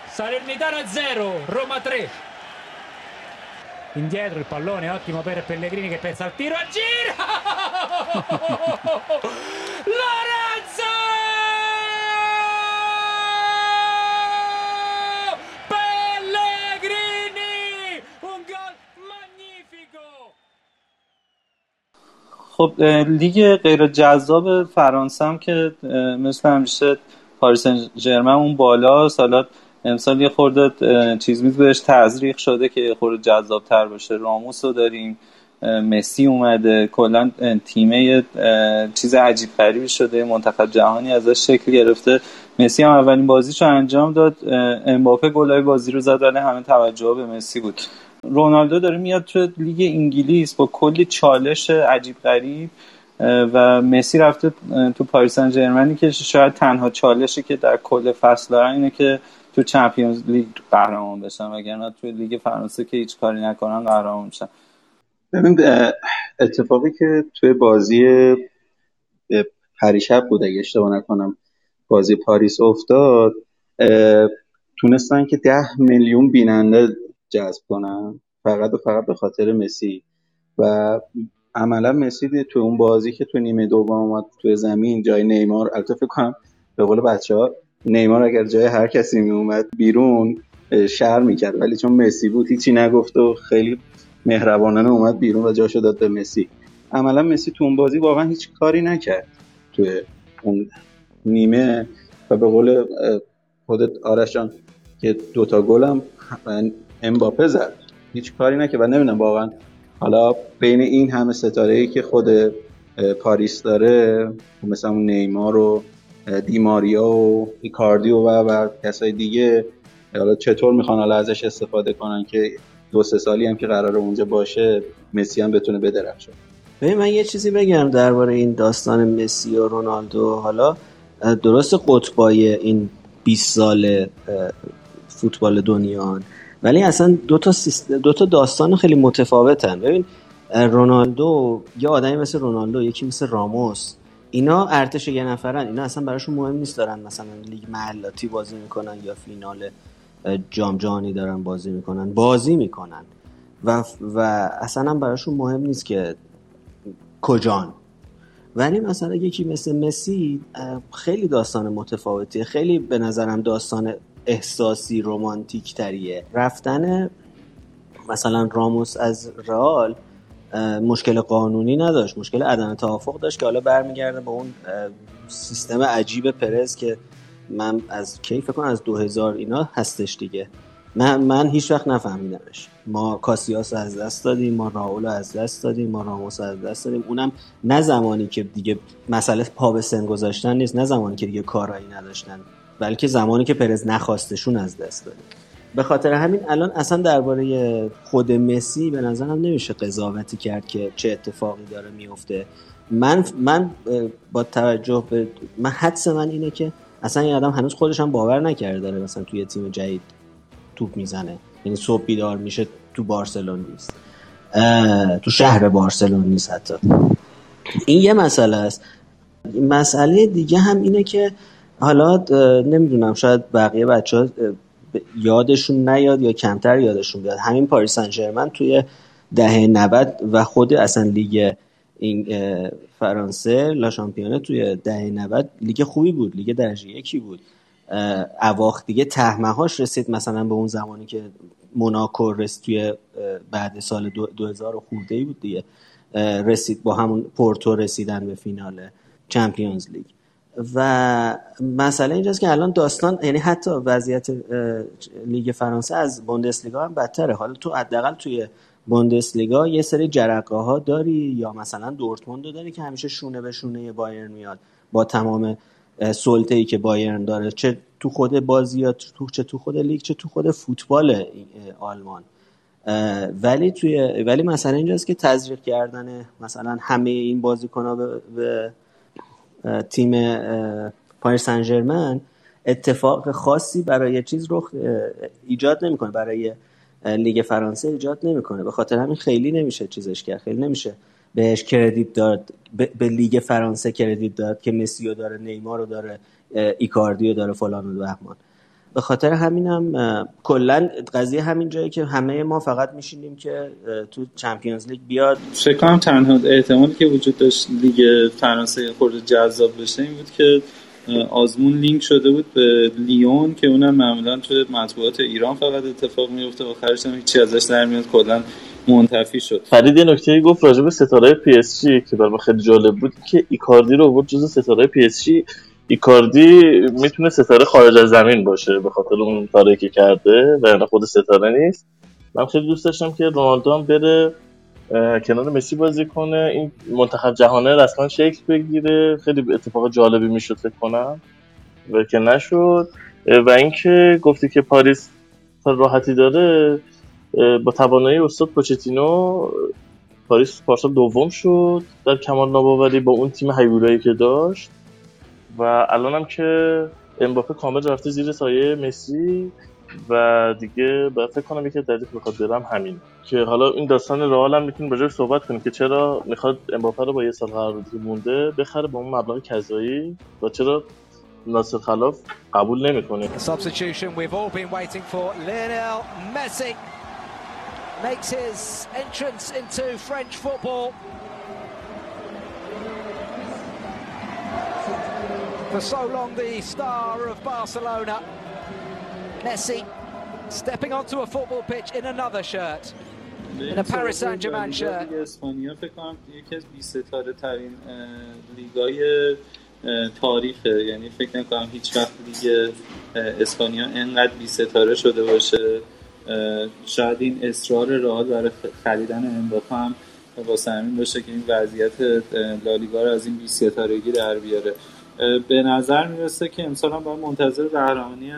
Salernitana 0, Roma 3. Indietro il pallone, ottimo per Pellegrini che pensa al tiro, gira! Lorenzo! خب لیگ غیر جذاب فرانسه هم که مثل همیشه پاریس سن ژرمن اون بالا حالا امسال یه خورده چیز میز بهش تزریق شده که یه خورده جذاب تر باشه. راموس رو داریم مسی اومده. کلا تیمه چیز عجیب غریبی شده. منتخب جهانی ازش شکل گرفته. مسی هم اولین بازیشو انجام داد. امباپه گلای بازی رو زد ولی همه توجه به مسی بود. رونالدو داره میاد تو لیگ انگلیس با کلی چالش عجیب غریب و مسی رفته تو پاریس سن که شاید تنها چالشی که در کل فصل دارن اینه که تو چمپیونز لیگ قهرمان بشن وگرنه تو لیگ فرانسه که هیچ کاری نکنن قهرمان میشن. ببین اتفاقی که توی بازی پریشب بود اگه اشتباه نکنم بازی پاریس افتاد تونستن که ده میلیون بیننده جذب کنن. فقط و فقط به خاطر مسی. و عملا مسی تو اون بازی که تو نیمه دوم اومد توی زمین جای نیمار البته فکر کنم به قول بچه ها نیمار اگر جای هر کسی می اومد بیرون شر می‌کرد. ولی چون مسی بود هیچی نگفت و خیلی مهربانانه اومد بیرون و جاشو داد به مسی. عملا مسی تو اون بازی واقعا هیچ کاری نکرد توی اون نیمه. و به قول خودت آرش جان که دوتا گلم امباپه زد. هیچ کاری نکرد و نمی‌دونم واقعا. حالا بین این همه ستاره ای که خود پاریس داره مثلا نیمار و دیماریا و ایکاردی و و کسای دیگه حالا چطور می‌خوان حالا ازش استفاده کنن که دو سه سالی هم که قرار اونجا باشه مسی هم بتونه بدرخشه؟ ببین من یه چیزی بگم درباره این داستان مسی و رونالدو. حالا درست قطبای این 20 سال فوتبال دنیا ولی اصلا دو تا, سیست... دو تا داستان خیلی متفاوتن. ببین رونالدو یه آدمی مثل رونالدو یکی مثل راموس. اینا ارتش یه نفرن. اینا اصلا براشون مهم نیست دارن مثلا لیگ محلاتی بازی می‌کنن یا فینال جام جهانی دارن بازی می‌کنن بازی می‌کنن. و, و اصلا براشون مهم نیست که کجان. ولی مثلا یکی مثل مسی خیلی داستان متفاوتیه. خیلی به نظرم داستان احساسی رومانتیک تریه رفتن مثلا راموس از رئال اه، مشکل قانونی نداشت مشکل عدم توافق داشت که حالا برمیگرده به اون سیستم عجیب پرز که من از کی فکر کنم از 2000 اینا هستش دیگه. من من هیچ وقت نفهمیدمش. ما کاسیاس از دست دادیم ما راول از دست دادیم ما راموس از دست دادیم. اونم نه زمانی که دیگه مسئله پا به سن گذاشتن نیست نه زمانی که دیگه کارایی نداشتن. بلکه زمانی که پرز نخواستشون از دست دادیم به خاطر همین الان اصلا درباره خود مسی به نظرم نمیشه قضاوتی کرد که چه اتفاقی داره میفته. من من با توجه به من حدس من اینه که اصلا این آدم هنوز خودش هم باور نکرده داره مثلا توی تیم جدید توپ می‌زنه. یعنی صبح بیدار میشه تو بارسلون نیست. تو شهر بارسلون نیست حتی. این یه مسئله است. مسئله دیگه هم اینه که حالا نمی‌دونم شاید بقیه بچه ها یادشون نیاد یا کمتر یادشون بیاد. همین پاریس سن توی دهه 90 و خود اصلا لیگ این فرانسه لا شامپیونه توی دهه 90 لیگ خوبی بود لیگ درجه یکی بود. اواخر دیگه تهمهاش رسید مثلا به اون زمانی که موناکو رسید توی بعد سال 2000 خورده ای بود دیگه. رسید با همون پورتو رسیدن به فینال چمپیونز لیگ. و مسئله اینجاست که الان داستان یعنی حتی وضعیت لیگ فرانسه از بوندسلیگا هم بدتره. حالا تو حداقل توی بوندسلیگا یه سری جرقه ها داری یا مثلا دورتموند داری که همیشه شونه به شونه بایرن میاد با تمام سلطه ای که بایرن داره. چه تو خود بازیات تو چه تو خود لیگ چه تو خود فوتبال آلمان. ولی توی ولی مثلا اینجاست که تزریق کردن مثلا همه این بازیکن‌ها به, به تیم پاریس سن اتفاق خاصی برای چیز رخ ایجاد نمی‌کنه. برای لیگ فرانسه ایجاد نمی‌کنه. به خاطر همین خیلی نمیشه چیزش کرد. خیلی نمیشه بهش credit داد. به لیگ فرانسه credit داد که مسی رو داره نیمار رو داره ایکاردیو داره فلان و بهمان. به خاطر همینم کلا قضیه همین جایی که همه ما فقط میشینیم که تو Champions League بیاد. فکر کنم تنها احتمالی که وجود داشت لیگ فرانسه خورده جذاب بشه این بود که آزمون لینک شده بود به لیون که اونم معمولا تو مطبوعات ایران فقط اتفاق میفته و آخرش هم هیچی ازش در میاد کلا منتفی شد. فرید یه نکته گفت راجع به ستاره پی اس جی که برام خیلی جالب بود که ایکاردی رو آورد جز ستاره پی اس جی. ایکاردی می‌تونه ستاره خارج از زمین باشه به خاطر اون کاری که کرده و خود ستاره نیست. من خیلی دوست داشتم که رونالدو هم بره کنار مسی بازی کنه. این منتخب جهانه رسما شکل بگیره. خیلی اتفاق جالبی می‌شد فکر کنم و که نشد. و اینکه گفتی که پاریس راحتی داره با توانایی استاد پوچتینو پاریس پارسال دوم شد. در کمال ناباوری با اون تیم هیولایی که داشت. و الان هم که امباپه کامل رفته زیر سایه مسی و دیگه باید فکر کنم یکی دلیل بخواد برم همین. که حالا این داستان رئال هم می‌تونیم راجعش صحبت کنیم که چرا می‌خواد امباپه رو با یه سال قراردادی مونده بخره با اون مبلغ کذایی و چرا ناصر خلاف قبول نمی‌کنه. For so long the star of Barcelona Messi stepping onto a football pitch in another shirt. In a Paris Saint-Germain shirt. اسپانیا فکر کنم یکی از 20 ستاره ترین لیگای تاریخه یعنی فکر نکنم هیچ وقت لیگ اسپانیا انقدر 20 ستاره شده باشه شاید این اصرار رئال برای خریدن امباپه هم واسه همین باشه که این وضعیت لالیگا رو از این 20 ستارگی در بیاره به نظر می‌رسه که امسال هم باید منتظر قهرمانی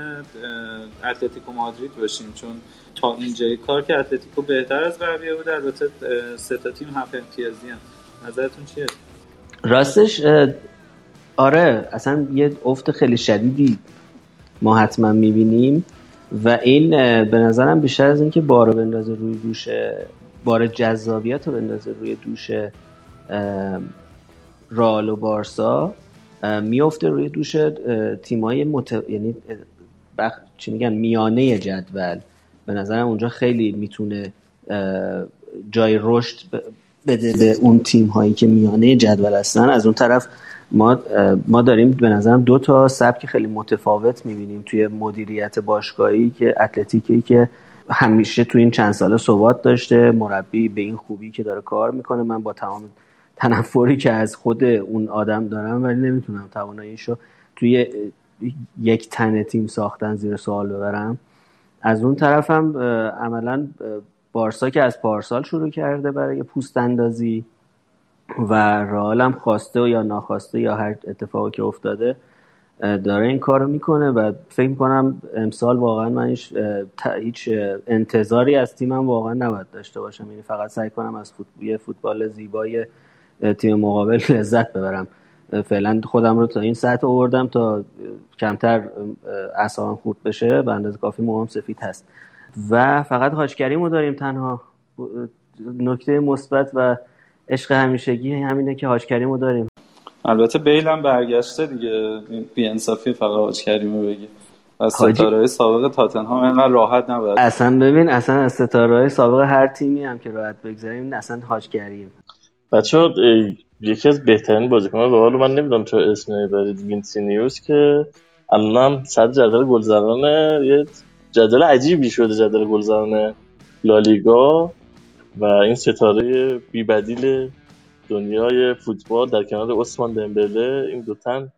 اتلتیکو مادرید باشیم چون تا اینجای کار که اتلتیکو بهتر از بقیه بود البته سه تا تیم هفت امتیازی هم. نظرتون چیه؟ راستش آره اصلا یه افت خیلی شدیدی ما حتما می‌بینیم و این به نظرم بیشتر از اینکه بارو بندازه روی دوش بار جذابیت رو بندازه روی دوش رال و بارسا. میفته روی دوش تیمای مت... یعنی بخ... چی میگن میانه جدول. به نظرم اونجا خیلی می‌تونه جای رشد بده به اون تیم هایی که میانه جدول هستن. از اون طرف ما ما داریم به نظرم دو تا سبک خیلی متفاوت می‌بینیم توی مدیریت باشگاهی که اتلتیکی که همیشه توی این چند ساله ثبات داشته مربی به این خوبی که داره کار می‌کنه. من با تمام تنفری که از خود اون آدم دارم ولی نمی‌تونم تواناییشو توی یک تن تیم ساختن زیر سوال ببرم. از اون طرفم عملا بارسا که از پارسال شروع کرده برای پوست اندازی و رئال خواسته و یا ناخواسته یا هر اتفاقی که افتاده داره این کارو می‌کنه و فکر می‌کنم امسال واقعا من هیچ انتظاری از تیمم واقعا نباید داشته باشم. یعنی فقط سعی کنم از فوتبال, فوتبال زیبای تیم مقابل لذت ببرم. فعلا خودم رو تا این سطح آوردم تا کمتر اعصابم خورد بشه. به اندازه کافی موام سفید هست. و فقط هاشکریمو داریم تنها. نکته مثبت و عشق همیشگی همینه که هاشکریمو داریم. البته بیل هم برگشته دیگه. بی انصافی فقط هاشکریمو بگی و ستاره سابق تاتنهام اینقدر راحت نباید اصلا ببین اصلا از ستاره سابق هر تیمی هم که راحت بگذاریم اصلا حاجگریم بچه ها یکی از بهترین بازیکنان رئال من نمی‌دونم چرا اسم نمی‌برید وینسینیوس که الان صد جدول گلزنان یه جدول عجیبی شده جدول گلزنان لالیگا و این ستاره بیبدیل دنیای فوتبال در کنار عثمان دمبله. این دو تن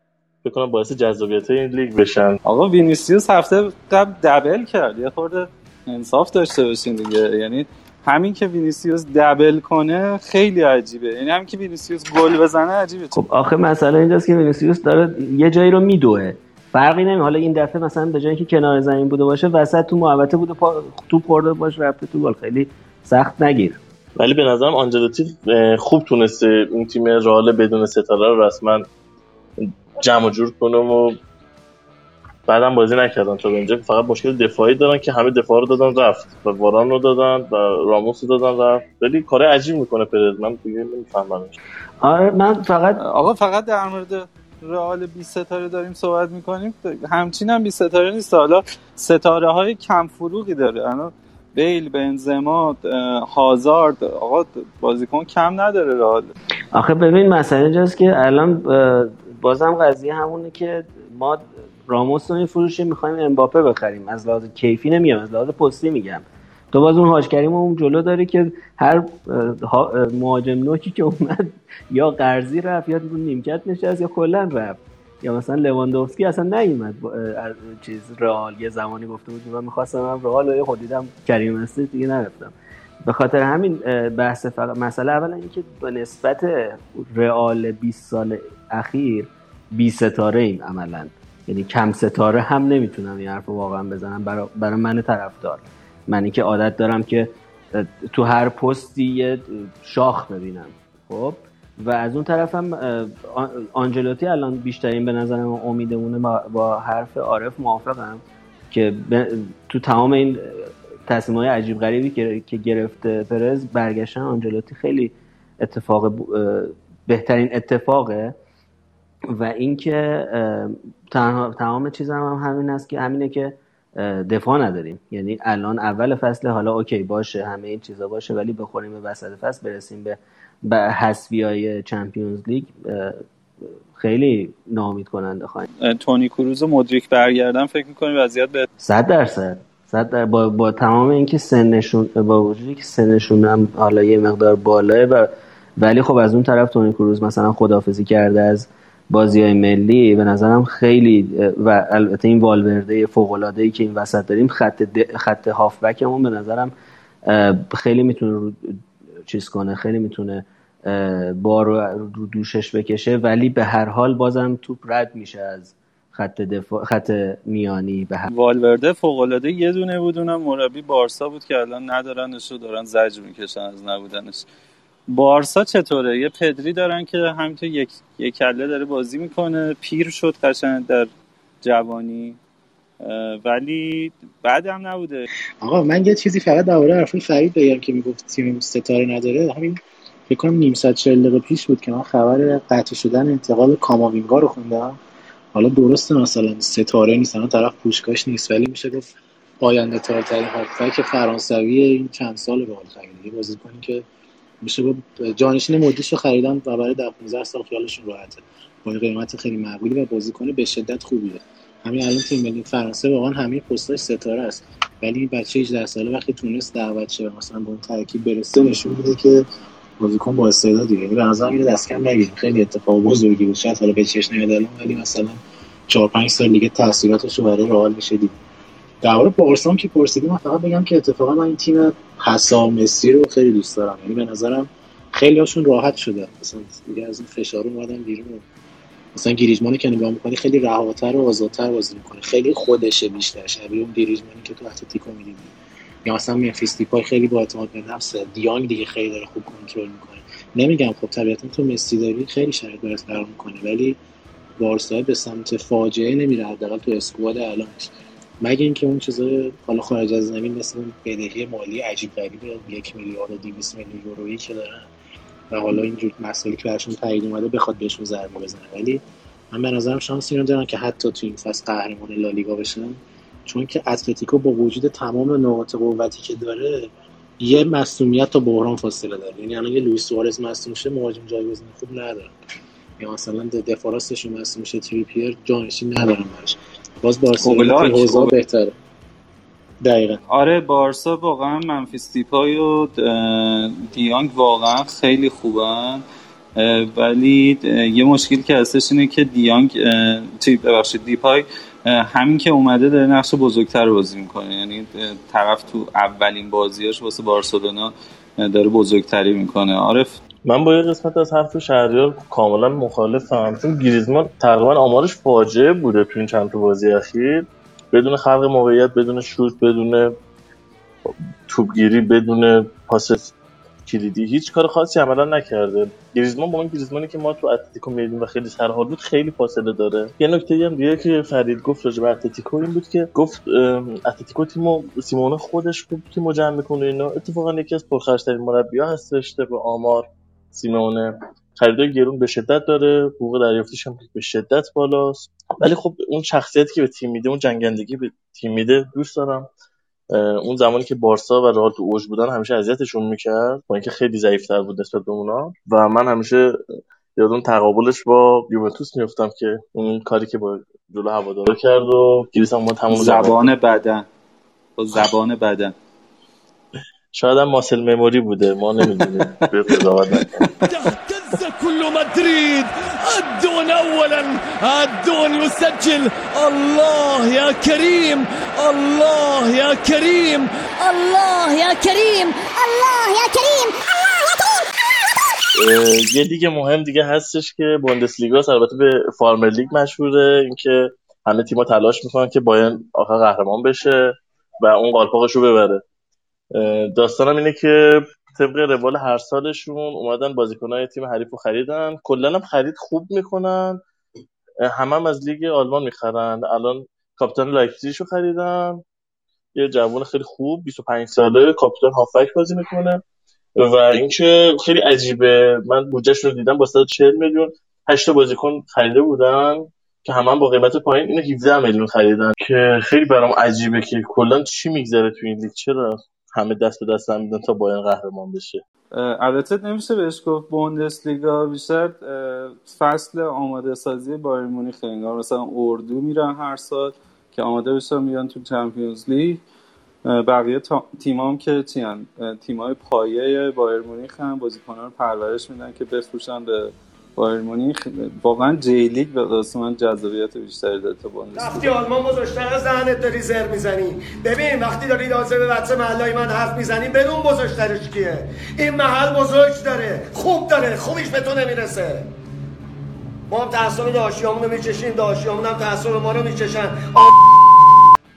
ممکنه باعث جذابیت این لیگ بشن. آقا وینیسیوس هفته قبل دبل کرد. یه خورده انصاف داشته باشین دیگه. یعنی همین که وینیسیوس دبل کنه خیلی عجیبه. یعنی همین که وینیسیوس گل بزنه عجیبه. خب آخه مسئله اینجاست که وینیسیوس داره یه جایی رو میدوه. فرقی نمی حالا این دفعه مثلا به جایی که کنار زمین بوده باشه وسط تو محوطه بوده پا... تو پرده باشه رفته تو گل. خیلی سخت نگیر. ولی به نظرم آنجلوتی خوب تونسته این تیم رئال بدون ستاره رو رسما جمع جور کنه و بعدم بازی نکردن تا اینجا فقط مشکل دفاعی دارن که همه دفاع رو دادن رفت و واران رو دادن و راموس رو دادن رفت. ولی کار عجیب می‌کنه پرز من دیگه نمیفهممش آره من فقط آقا فقط در مورد رئال 20 ستاره داریم صحبت می‌کنیم. همچین هم 20 ستاره نیست. حالا ستاره های کم فروغی داره. الان بیل بنزما هازارد. آقا بازیکن کم نداره رئال. آخه ببین مسئله اینجاست که الان بازم قضیه همونه که ما راموس رو میفروشیم می‌خوایم امباپه بخریم. از لحاظ کیفی نمیگم از لحاظ پستی میگم. تو باز اون هاش کریم اون جلو داره که هر مهاجم نوکی که اومد یا قرضی رفت یا نیمکت نشست یا کلا رفت. یا مثلا لواندوفسکی اصلا نیومد چیز رئال. یه زمانی گفته بود من می‌خواستم من رئال و خود کریم استی دیگه نرفتم. به خاطر همین بحث فقط مسئله اولا اینکه به نسبت رئال 20 سال اخیر بی ستاره ایم عملا. یعنی کم ستاره هم نمی‌تونم این حرف واقعا بزنم. برای, برای من طرفدار. منی که عادت دارم که تو هر پستی یه شاخ ببینم. خب؟ و از اون طرف هم آنجلوتی الان بیشترین به نظرم امیدمونه با حرف عارف موافقم که تو تمام این تصمیم های عجیب غریبی که گرفته پرز برگشتن. آنجلوتی خیلی اتفاق بهترین اتفاقه. و اینکه تمام چیز هم, هم همین است که همینه که دفاع نداریم. یعنی الان اول فصل حالا اوکی باشه همه این چیزا باشه ولی بخوریم به وسط فصل برسیم به به حسبی های چمپیونز لیگ خیلی نامید کننده خواهیم تونی کروز و مدریک برگردن فکر می‌کنی وضعیت به صد درصد. صد در با, با تمام اینکه سنشون با وجودی که سنشون هم حالا یه مقدار بالاه و ولی خب از اون طرف تونی کروز مثلا خدافزی کرده از بازی های ملی به نظرم خیلی و البته این والورده فوق العاده ای که این وسط داریم خط خط هافبکمون به نظرم خیلی می‌تونه رو چیز کنه خیلی می‌تونه بار رو دوشش بکشه ولی به هر حال بازم توپ رد میشه از خط دفاع خط میانی به هر والورده فوق العاده یه دونه بود اونم مربی بارسا بود که الان ندارنش و دارن زجر می‌کشن از نبودنش. بارسا چطوره؟ یه پدری دارن که همینطور یک یک کله داره بازی می‌کنه. پیر شد قشنگ در جوانی. ولی بعد هم نبوده. آقا من یه چیزی فقط درباره حرفای فرید بگم که می‌گفت تیم ستاره نداره. همین فکر کنم نیم ساعت 40 دقیقه پیش بود که من خبر قطعی شدن انتقال کاماوینگا رو خوندم. حالا درسته مثلا ستاره نیست الان طرف پوشکاش نیست ولی میشه گفت آینده ترین هافبک فرانسوی این چند سال به حال خریده. بازیکنی که میشه گفت جانشین مدیش رو خریدن و برای 10 15 سال خیالشون راحته. با قیمت خیلی معقولی و بازیکن به شدت خوبیه. همین الان تیم ملی فرانسه واقعا همه پستاش ستاره است. ولی این بچه 18 ساله وقتی تونست دعوت شه مثلا با اون ترکیب برسه نشون میده که بازیکن با استعدادیه یعنی به نظر میاد دست کم نگیریم خیلی اتفاق بزرگی بود. شاید حالا به چشم نمیاد الان ولی مثلا 4 5 سال دیگه تاثیراتش رو برای رئال میشه دید درباره بارسا که پرسیدی من فقط بگم که اتفاقا من این تیم حسام مسی رو خیلی دوست دارم. یعنی به نظرم خیلی هاشون راحت شده. مثلا دیگه از این فشار اومدن بیرون. مثلا گریزمانی که نگاه می‌کنی خیلی رهاتر و آزادتر بازی می‌کنه. خیلی خودشه بیشتر. شبیه اون گریزمانی که تو اتلتیکو می‌دیدی. یا مثلا ممفیس دیپای خیلی با اعتماد به نفس. دیانگ دیگه خیلی داره خوب کنترل می‌کنه. نمیگم خب طبیعتا تو مسی داری خیلی شرایط برات فراهم می‌کنه. ولی بارسا به سمت فاجعه نمیره. حداقل تو اسکواد الانش مگه اینکه اون چیزای حالا خارج از زمین مثل اون بدهی مالی عجیب غریب یک میلیارد و 200 میلیون یورویی که دارن و حالا اینجور مسئله که براشون تایید اومده بخواد بهشون ضربه بزنه. ولی من به نظرم شانس اینو دارن که حتی تو این فصل قهرمان لالیگا بشن. چون که اتلتیکو با وجود تمام نقاط قوتی که داره یه مصونیت تا بحران فاصله داره. یعنی الان یه لوئیس سوارز مصدوم شه مهاجم جایگزین خوب نداره. یا مثلا دفاع راستشون مصدوم میشه تریپیر جانشین ندارن براش. باز بارسلونا تو حوزه. بهتره. دقیقا. آره بارسا واقعا منفیس دیپای و دیانگ واقعا خیلی خوبن. ولی یه مشکلی که هستش اینه که دیانگ چی ببخشید دیپای همین که اومده داره نقش بزرگتر بازی می‌کنه. یعنی طرف تو اولین بازیاش واسه بارسلونا داره بزرگتری می‌کنه. عارف من با یه قسمت از حرف شهریار کاملا مخالفم. چون گریزمان تقریبا آمارش فاجعه بوده تو این چند تا بازی اخیر. بدون خلق موقعیت بدون شوت بدون توپگیری بدون پاس کلیدی. هیچ کار خاصی عملا نکرده. گریزمان با اون گریزمانی که ما تو اتلتیکو میدیم و خیلی سرحال بود خیلی فاصله داره. یه نکته هم دیگه که فرید گفت راجع به اتلتیکو این بود که گفت اتلتیکو تیمو سیمونه خودش خوب تیمو جمع می‌کنه اینا. اتفاقا یکی از پرخرجترین مربی‌ها هستش به آمار. سیمونه خریدای گرون به شدت داره حقوق دریافتیش هم به شدت بالاست. ولی خب اون شخصیتی که به تیم میده اون جنگندگی به تیم میده دوست دارم. اون زمانی که بارسا و رئال تو اوج بودن همیشه اذیتشون می‌کرد با اینکه خیلی ضعیفتر بود نسبت به اونا. و من همیشه یاد اون تقابلش با یوونتوس میفتم که اون کاری که با جلو هوادارا کرد و گریس هم ما تمام زبان بدن. با زبان بدن. شاید هم ماسل مموری بوده ما نمی‌دونیم. به قضاوت. اهتز كل مدريد الدون اولا الدون يسجل الله يا كريم الله يا كريم الله يا كريم الله يا كريم یه لیگ مهم دیگه هستش که بوندسلیگا البته به فارمر لیگ مشهوره. اینکه همه تیم‌ها تلاش می‌کنن که بایرن آخر قهرمان بشه و اون قالپاقش رو ببره. داستانم اینه که طبق روال هر سالشون اومدن بازیکنهای تیم حریف رو خریدن. کلا هم خرید خوب می‌کنن. همه هم از لیگ آلمان می‌خرن. الان کاپیتان لایپزیگ رو خریدن. یه جوان خیلی خوب 25 ساله کاپیتان هافبک بازی می‌کنه. و اینکه خیلی عجیبه. من بودجهش رو دیدم با 140 میلیون. 8 تا بازیکن خریده بودن که همه هم با قیمت پایین. اینو 17 میلیون خریدن. که خیلی برام عجیبه که کلا چی میگذره تو این لیگ؟ چرا؟ همه دست به دست هم میدن تا بایرن قهرمان بشه البته نمیشه بهش گفت بوندسلیگا بیشتر اه، فصل آماده سازی بایر مونیخ انگار مثلا اردو میرن هر سال که آماده بشن میان تو چمپیونز لیگ بقیه تا... تیمام که چی هن؟ تیمای پایه بایر مونیخ هم بازیکنان رو پرورش میدن که بفروشن به بایر مونیخ واقعا جی لیگ به قصد من جذابیت بیشتری داره تا بوندسلیگا رفتی آلمان بزرگتر از دهنت داری زر می‌زنی. ببین وقتی داری راجع به بچه محلای من حرف می‌زنی بدون بزرگترش کیه؟ این محل بزرگ داره خوب داره خوبیش به تو نمی‌رسه. ما هم تعصب داشیامون رو می‌کشیم داشیامون هم تعصب ما رو می‌کشن. اه،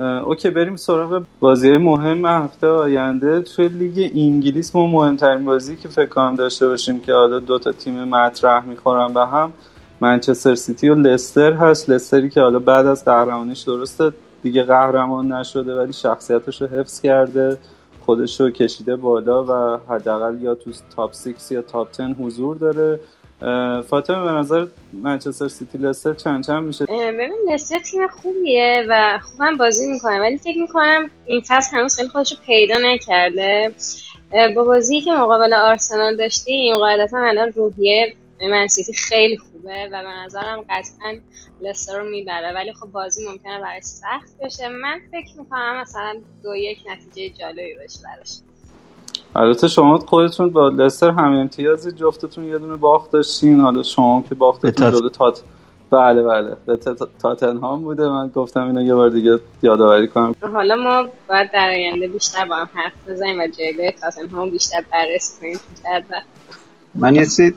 okay بریم سراغ بازی مهم هفته آینده. توی لیگ انگلیس ما مهمترین بازی که فکر کنم داشته باشیم که حالا دو تا تیم مطرح می‌خورن به هم منچستر سیتی و لستر هست. لستری که حالا بعد از قهرمانیش درسته دیگه قهرمان نشده ولی شخصیتش رو حفظ کرده خودش رو کشیده بالا و حداقل یا تو تاپ 6 یا تاپ 10 حضور داره. فاطمه به نظر منچستر سیتی لستر چند چند میشه؟ ببین لستر تیم خوبیه و خوبم بازی می‌کنه ولی فکر می‌کنم این فصل هنوز خیلی خودش رو پیدا نکرده. با بازی که مقابل آرسنال داشتیم قاعدتا الان روحیه منسیتی خیلی خوبه و به نظرم قطعا لستر رو می‌بره. ولی خب بازی ممکنه برای سخت بشه. من فکر می‌کنم مثلا دو یک نتیجه جالبی باشه براش. البته شما خودتون با لستر هم امتیازی جفتتون یه دونه باخت داشتین. حالا شما که باختتون جلو تات بله بله. به تات- تاتنهام بوده. من گفتم اینو یه بار دیگه یادآوری کنم. حالا ما باید در آینده بیشتر با هم حرف بزنیم و جایگاه تاتنهام بیشتر بررسی کنیم من یه چیز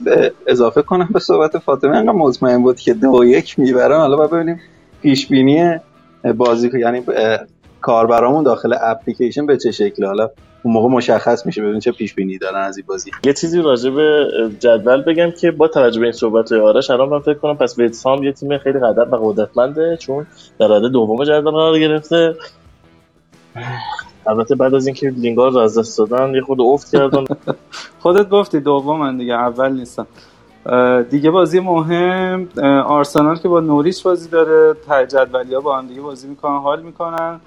اضافه کنم به صحبت فاطمه. انقدر مطمئن بود که دو یک می‌برن. حالا باید ببینیم پیش بینی بازی یعنی کاربرامون داخل اپلیکیشن به چه شکله حالا اون موقع مشخص میشه ببین چه پیش بینی دارن از این بازی. یه چیزی راجع به جدول بگم که با توجه به این صحبت آرش الان من فکر کنم پس ویتسام یه تیم خیلی قدر و قدرتمنده چون در رده دوم جدول قرار گرفته. البته بعد از اینکه لینگارد رو از دست دادن یه خود افت کردن خودت گفتی دومن دیگه اول نیستم. دیگه بازی مهم آرسنال که با نوریچ بازی داره ته جدولی ها با هم دیگه بازی می‌کنن حال می‌کنن.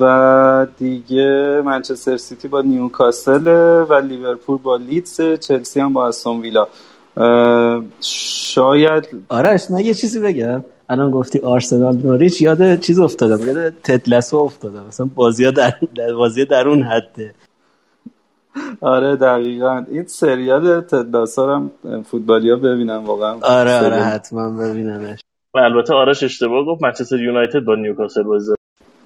و دیگه منچستر سیتی با نیوکاسل و لیورپول با لیدز چلسی هم با استون ویلا. شاید آرش من یه چیزی بگم. الان گفتی آرسنال نوریچ یاد چیز افتادم. یاد تتلسو افتادم. مثلا بازی در, بازی در اون حده. آره دقیقا. این سریال تدلاسا هم فوتبالی ها ببینم واقعا. آره آره حتما ببینمش. و البته آرش اشتباه گفت منچستر یونایتد با نیوکاسل بازی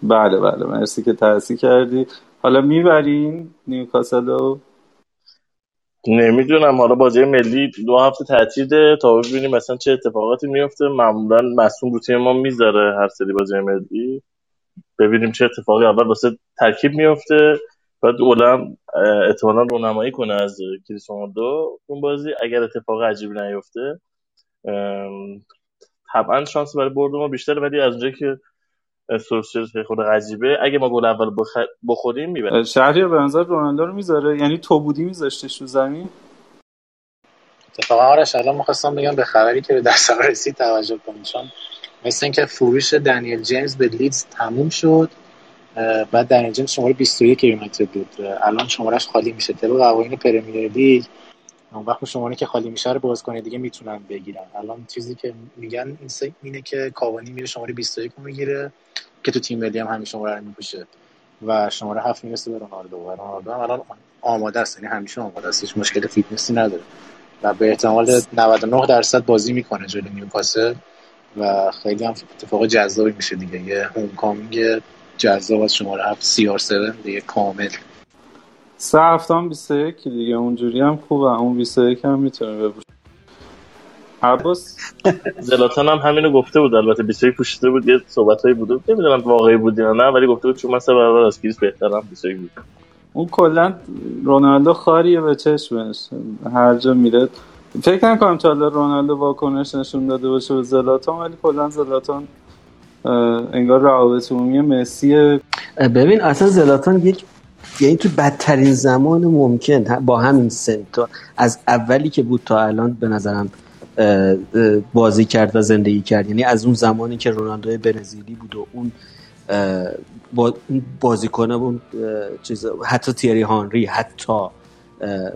بله بله مرسی که تحصیل کردی. حالا می‌برین نیوکاسل رو؟ نمی‌دونم. حالا بازی ملی دو هفته تعطیله. تا ببینیم مثلا چه اتفاقاتی میفته معمولا مصوم رو تیم ما می‌ذاره هر سری بازی ملی. ببینیم چه اتفاقی اول واسه ترکیب میفته بعد اولم احتمالا رونمایی کنه از کریسماندو اون بازی. اگر اتفاق عجیبی نیفته طبعا شانس برای برد ما بیشتره. ولی از اونجایی که سورسچر خود عجیبه. اگه ما گل اول بخ... بخوریم می‌بریم شهری به نظر رونالدو رو می‌ذاره. یعنی تو بودی میذاشتش تو زمین؟ اتفاقا آرش الان می‌خواستم بگم به خبری که به دست رسید توجه کنید. چون مثل اینکه فروش دنیل جیمز به لیدز تموم شد بعد دنیل جیمز شماره 21 یونایتد بود. الان شمارش خالی میشه. طبق قوانین پرمیر لیگ اون وقت شماره که خالی میشه رو بازیکن دیگه می‌تونن بگیرن. الان چیزی که میگن اینه که کاوانی میره شماره 21 رو می‌گیره که تو تیم ملی هم همین شماره رو میپوشه و شماره هفت می‌رسه به رونالدو. و رونالدو هم الان آماده است یعنی همیشه آماده است هیچ مشکل فیتنسی نداره. و به احتمال 99 درصد بازی می‌کنه جلوی نیوکاسل و خیلی هم اتفاق جذابی میشه دیگه. یه homecoming جذاب از شماره هفت CR7 دیگه کامل. سه هفت هم 21 دیگه اونجوری هم خوبه. اون 21 هم می‌تونه بپوشه. عباس؟ زلاتان هم همینو گفته بود. البته 21 پوشیده بود یه صحبتایی بود. نمی‌دونم واقعی بود یا نه ولی گفته بود چون من سه برابر از کریس بهترم 21 بود. اون کلا رونالدو خاریه به چشمش. هر جا میره. فکر نکنم تا حالا رونالدو واکنش نشون داده باشه به زلاتان ولی کلا زلاتان انگار روابط عمومی مسی ببین اصلا زلاتان یک یعنی تو بدترین زمان ممکن با همین سن تا از اولی که بود تا الان به نظرم بازی کرد و زندگی کرد. یعنی از اون زمانی که رونالدو برزیلی بود و اون با بازیکن اون چیز حتی تیری هانری حتی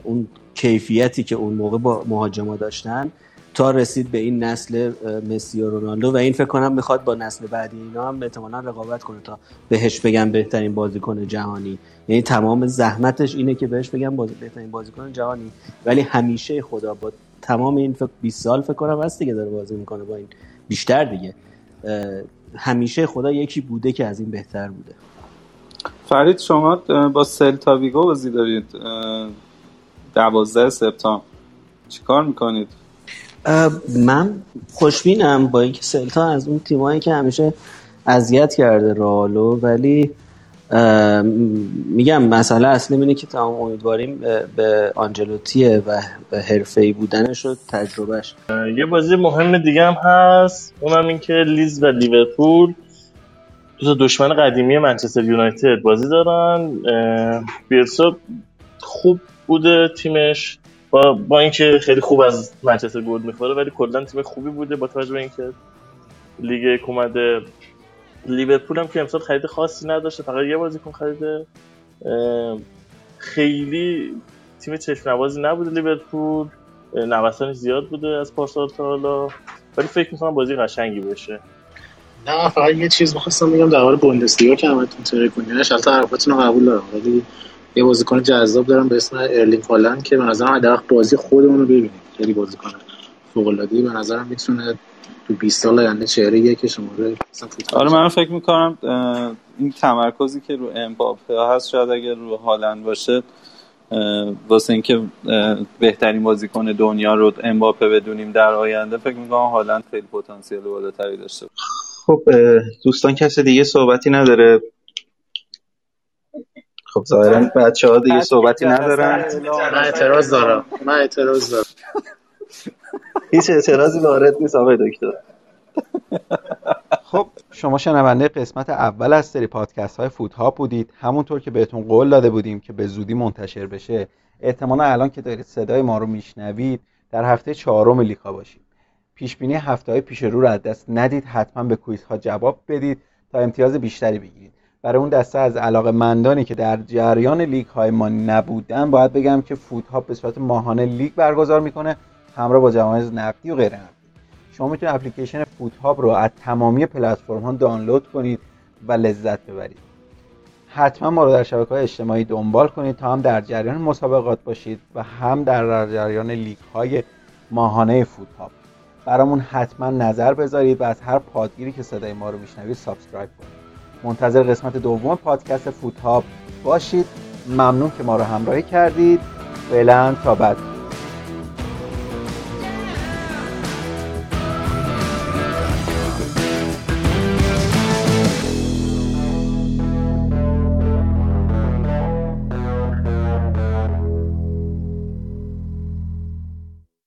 اون کیفیتی که اون موقع با مهاجما داشتن تا رسید به این نسل مسی و رونالدو و این فکر کنم می‌خواد با نسل بعدی اینا هم احتمالاً رقابت کنه تا بهش بگم بهترین بازیکن جهانی. یعنی تمام زحمتش اینه که بهش بگم بازی بهترین بازیکن جهانی. ولی همیشه خدا با تمام این فکر 20 سال فکر کنم هست دیگه داره بازی می‌کنه با این. بیشتر دیگه. همیشه خدا یکی بوده که از این بهتر بوده. فرید شما با سلتا ویگو بازی دارید. دوازده سپتامبر. چیکار می‌کنید؟ من خوشبینم با اینکه سلتا از اون تیمایی که همیشه اذیت کرده رالو ولی میگم مسئله اصلی اینه که تمام امیدواریم به آنجلوتیه و حرفه‌ای بودنش و تجربهش یه بازی مهم دیگه هم هست اونم این که لیز و لیورپول دو دشمن قدیمی منچستر یونایتد بازی دارن. بیلسا خوب بوده تیمش. با, با اینکه خیلی خوب از منچستر گل می‌خوره ولی کلا تیم خوبی بوده با توجه به اینکه لیگ اومده. لیورپول هم که امسال خرید خاصی نداشته فقط یه بازیکن خریده. خیلی تیم چشم نوازی نبوده لیورپول. نوسانش زیاد بوده از پارسال تا حالا. ولی فکر می‌کنم بازی قشنگی بشه نه فقط یه چیز می‌خواستم بگم در مورد بوندسلیگا که همتون ترکونینش البته حرفاتون رو قبول دارم ولی یه بازیکن جذاب دارم به اسم ارلینگ هالند که به نظرم حداقل بازی خودمون رو ببینید خیلی بازیکن فوق العاده به نظرم می‌تونه تو 20 سال آینده چهره یک شماره آره من فکر می‌کنم این تمرکزی که رو امباپه هست شاید اگر رو هالند باشه واسه اینکه بهترین بازیکن دنیا رو امباپه بدونیم در آینده فکر می‌کنم هالند خیلی پتانسیل بالاتری داشته خب دوستان کسی دیگه صحبتی نداره؟ خب ظاهرا بچه ها دیگه صحبتی ندارن. من اعتراض دارم. من اعتراض دارم. هیچ اعتراضی وارد نیست آقای دکتر. خب شما شنونده قسمت اول از سری پادکست های فوت بودید. همونطور که بهتون قول داده بودیم که به زودی منتشر بشه. احتمالا الان که دارید صدای ما رو میشنوید در هفته چهارم لیگ‌ها باشید پیش بینی هفته های پیش رو رو از دست ندید. حتما به quiz ها جواب بدید تا امتیاز بیشتری بگیرید. برای اون دسته از علاقه مندانی که در جریان لیگ های ما نبودن باید بگم که فوت هاب به صورت ماهانه لیگ برگزار می‌کنه همراه با جوایز نقدی و غیره شما می‌تونید اپلیکیشن فوت هاب رو از تمامی پلتفرم ها دانلود کنید و لذت ببرید. حتما ما رو در شبکه های اجتماعی دنبال کنید تا هم در جریان مسابقات باشید و هم در جریان لیگ های ماهانه فوت هاب برامون حتما نظر بذارید و از هر پادگیری که صدای ما رو میشنوید subscribe کنید. منتظر قسمت دوم پادکست فوت هاب باشید. ممنون که ما رو همراهی کردید. فعلا تا بعد.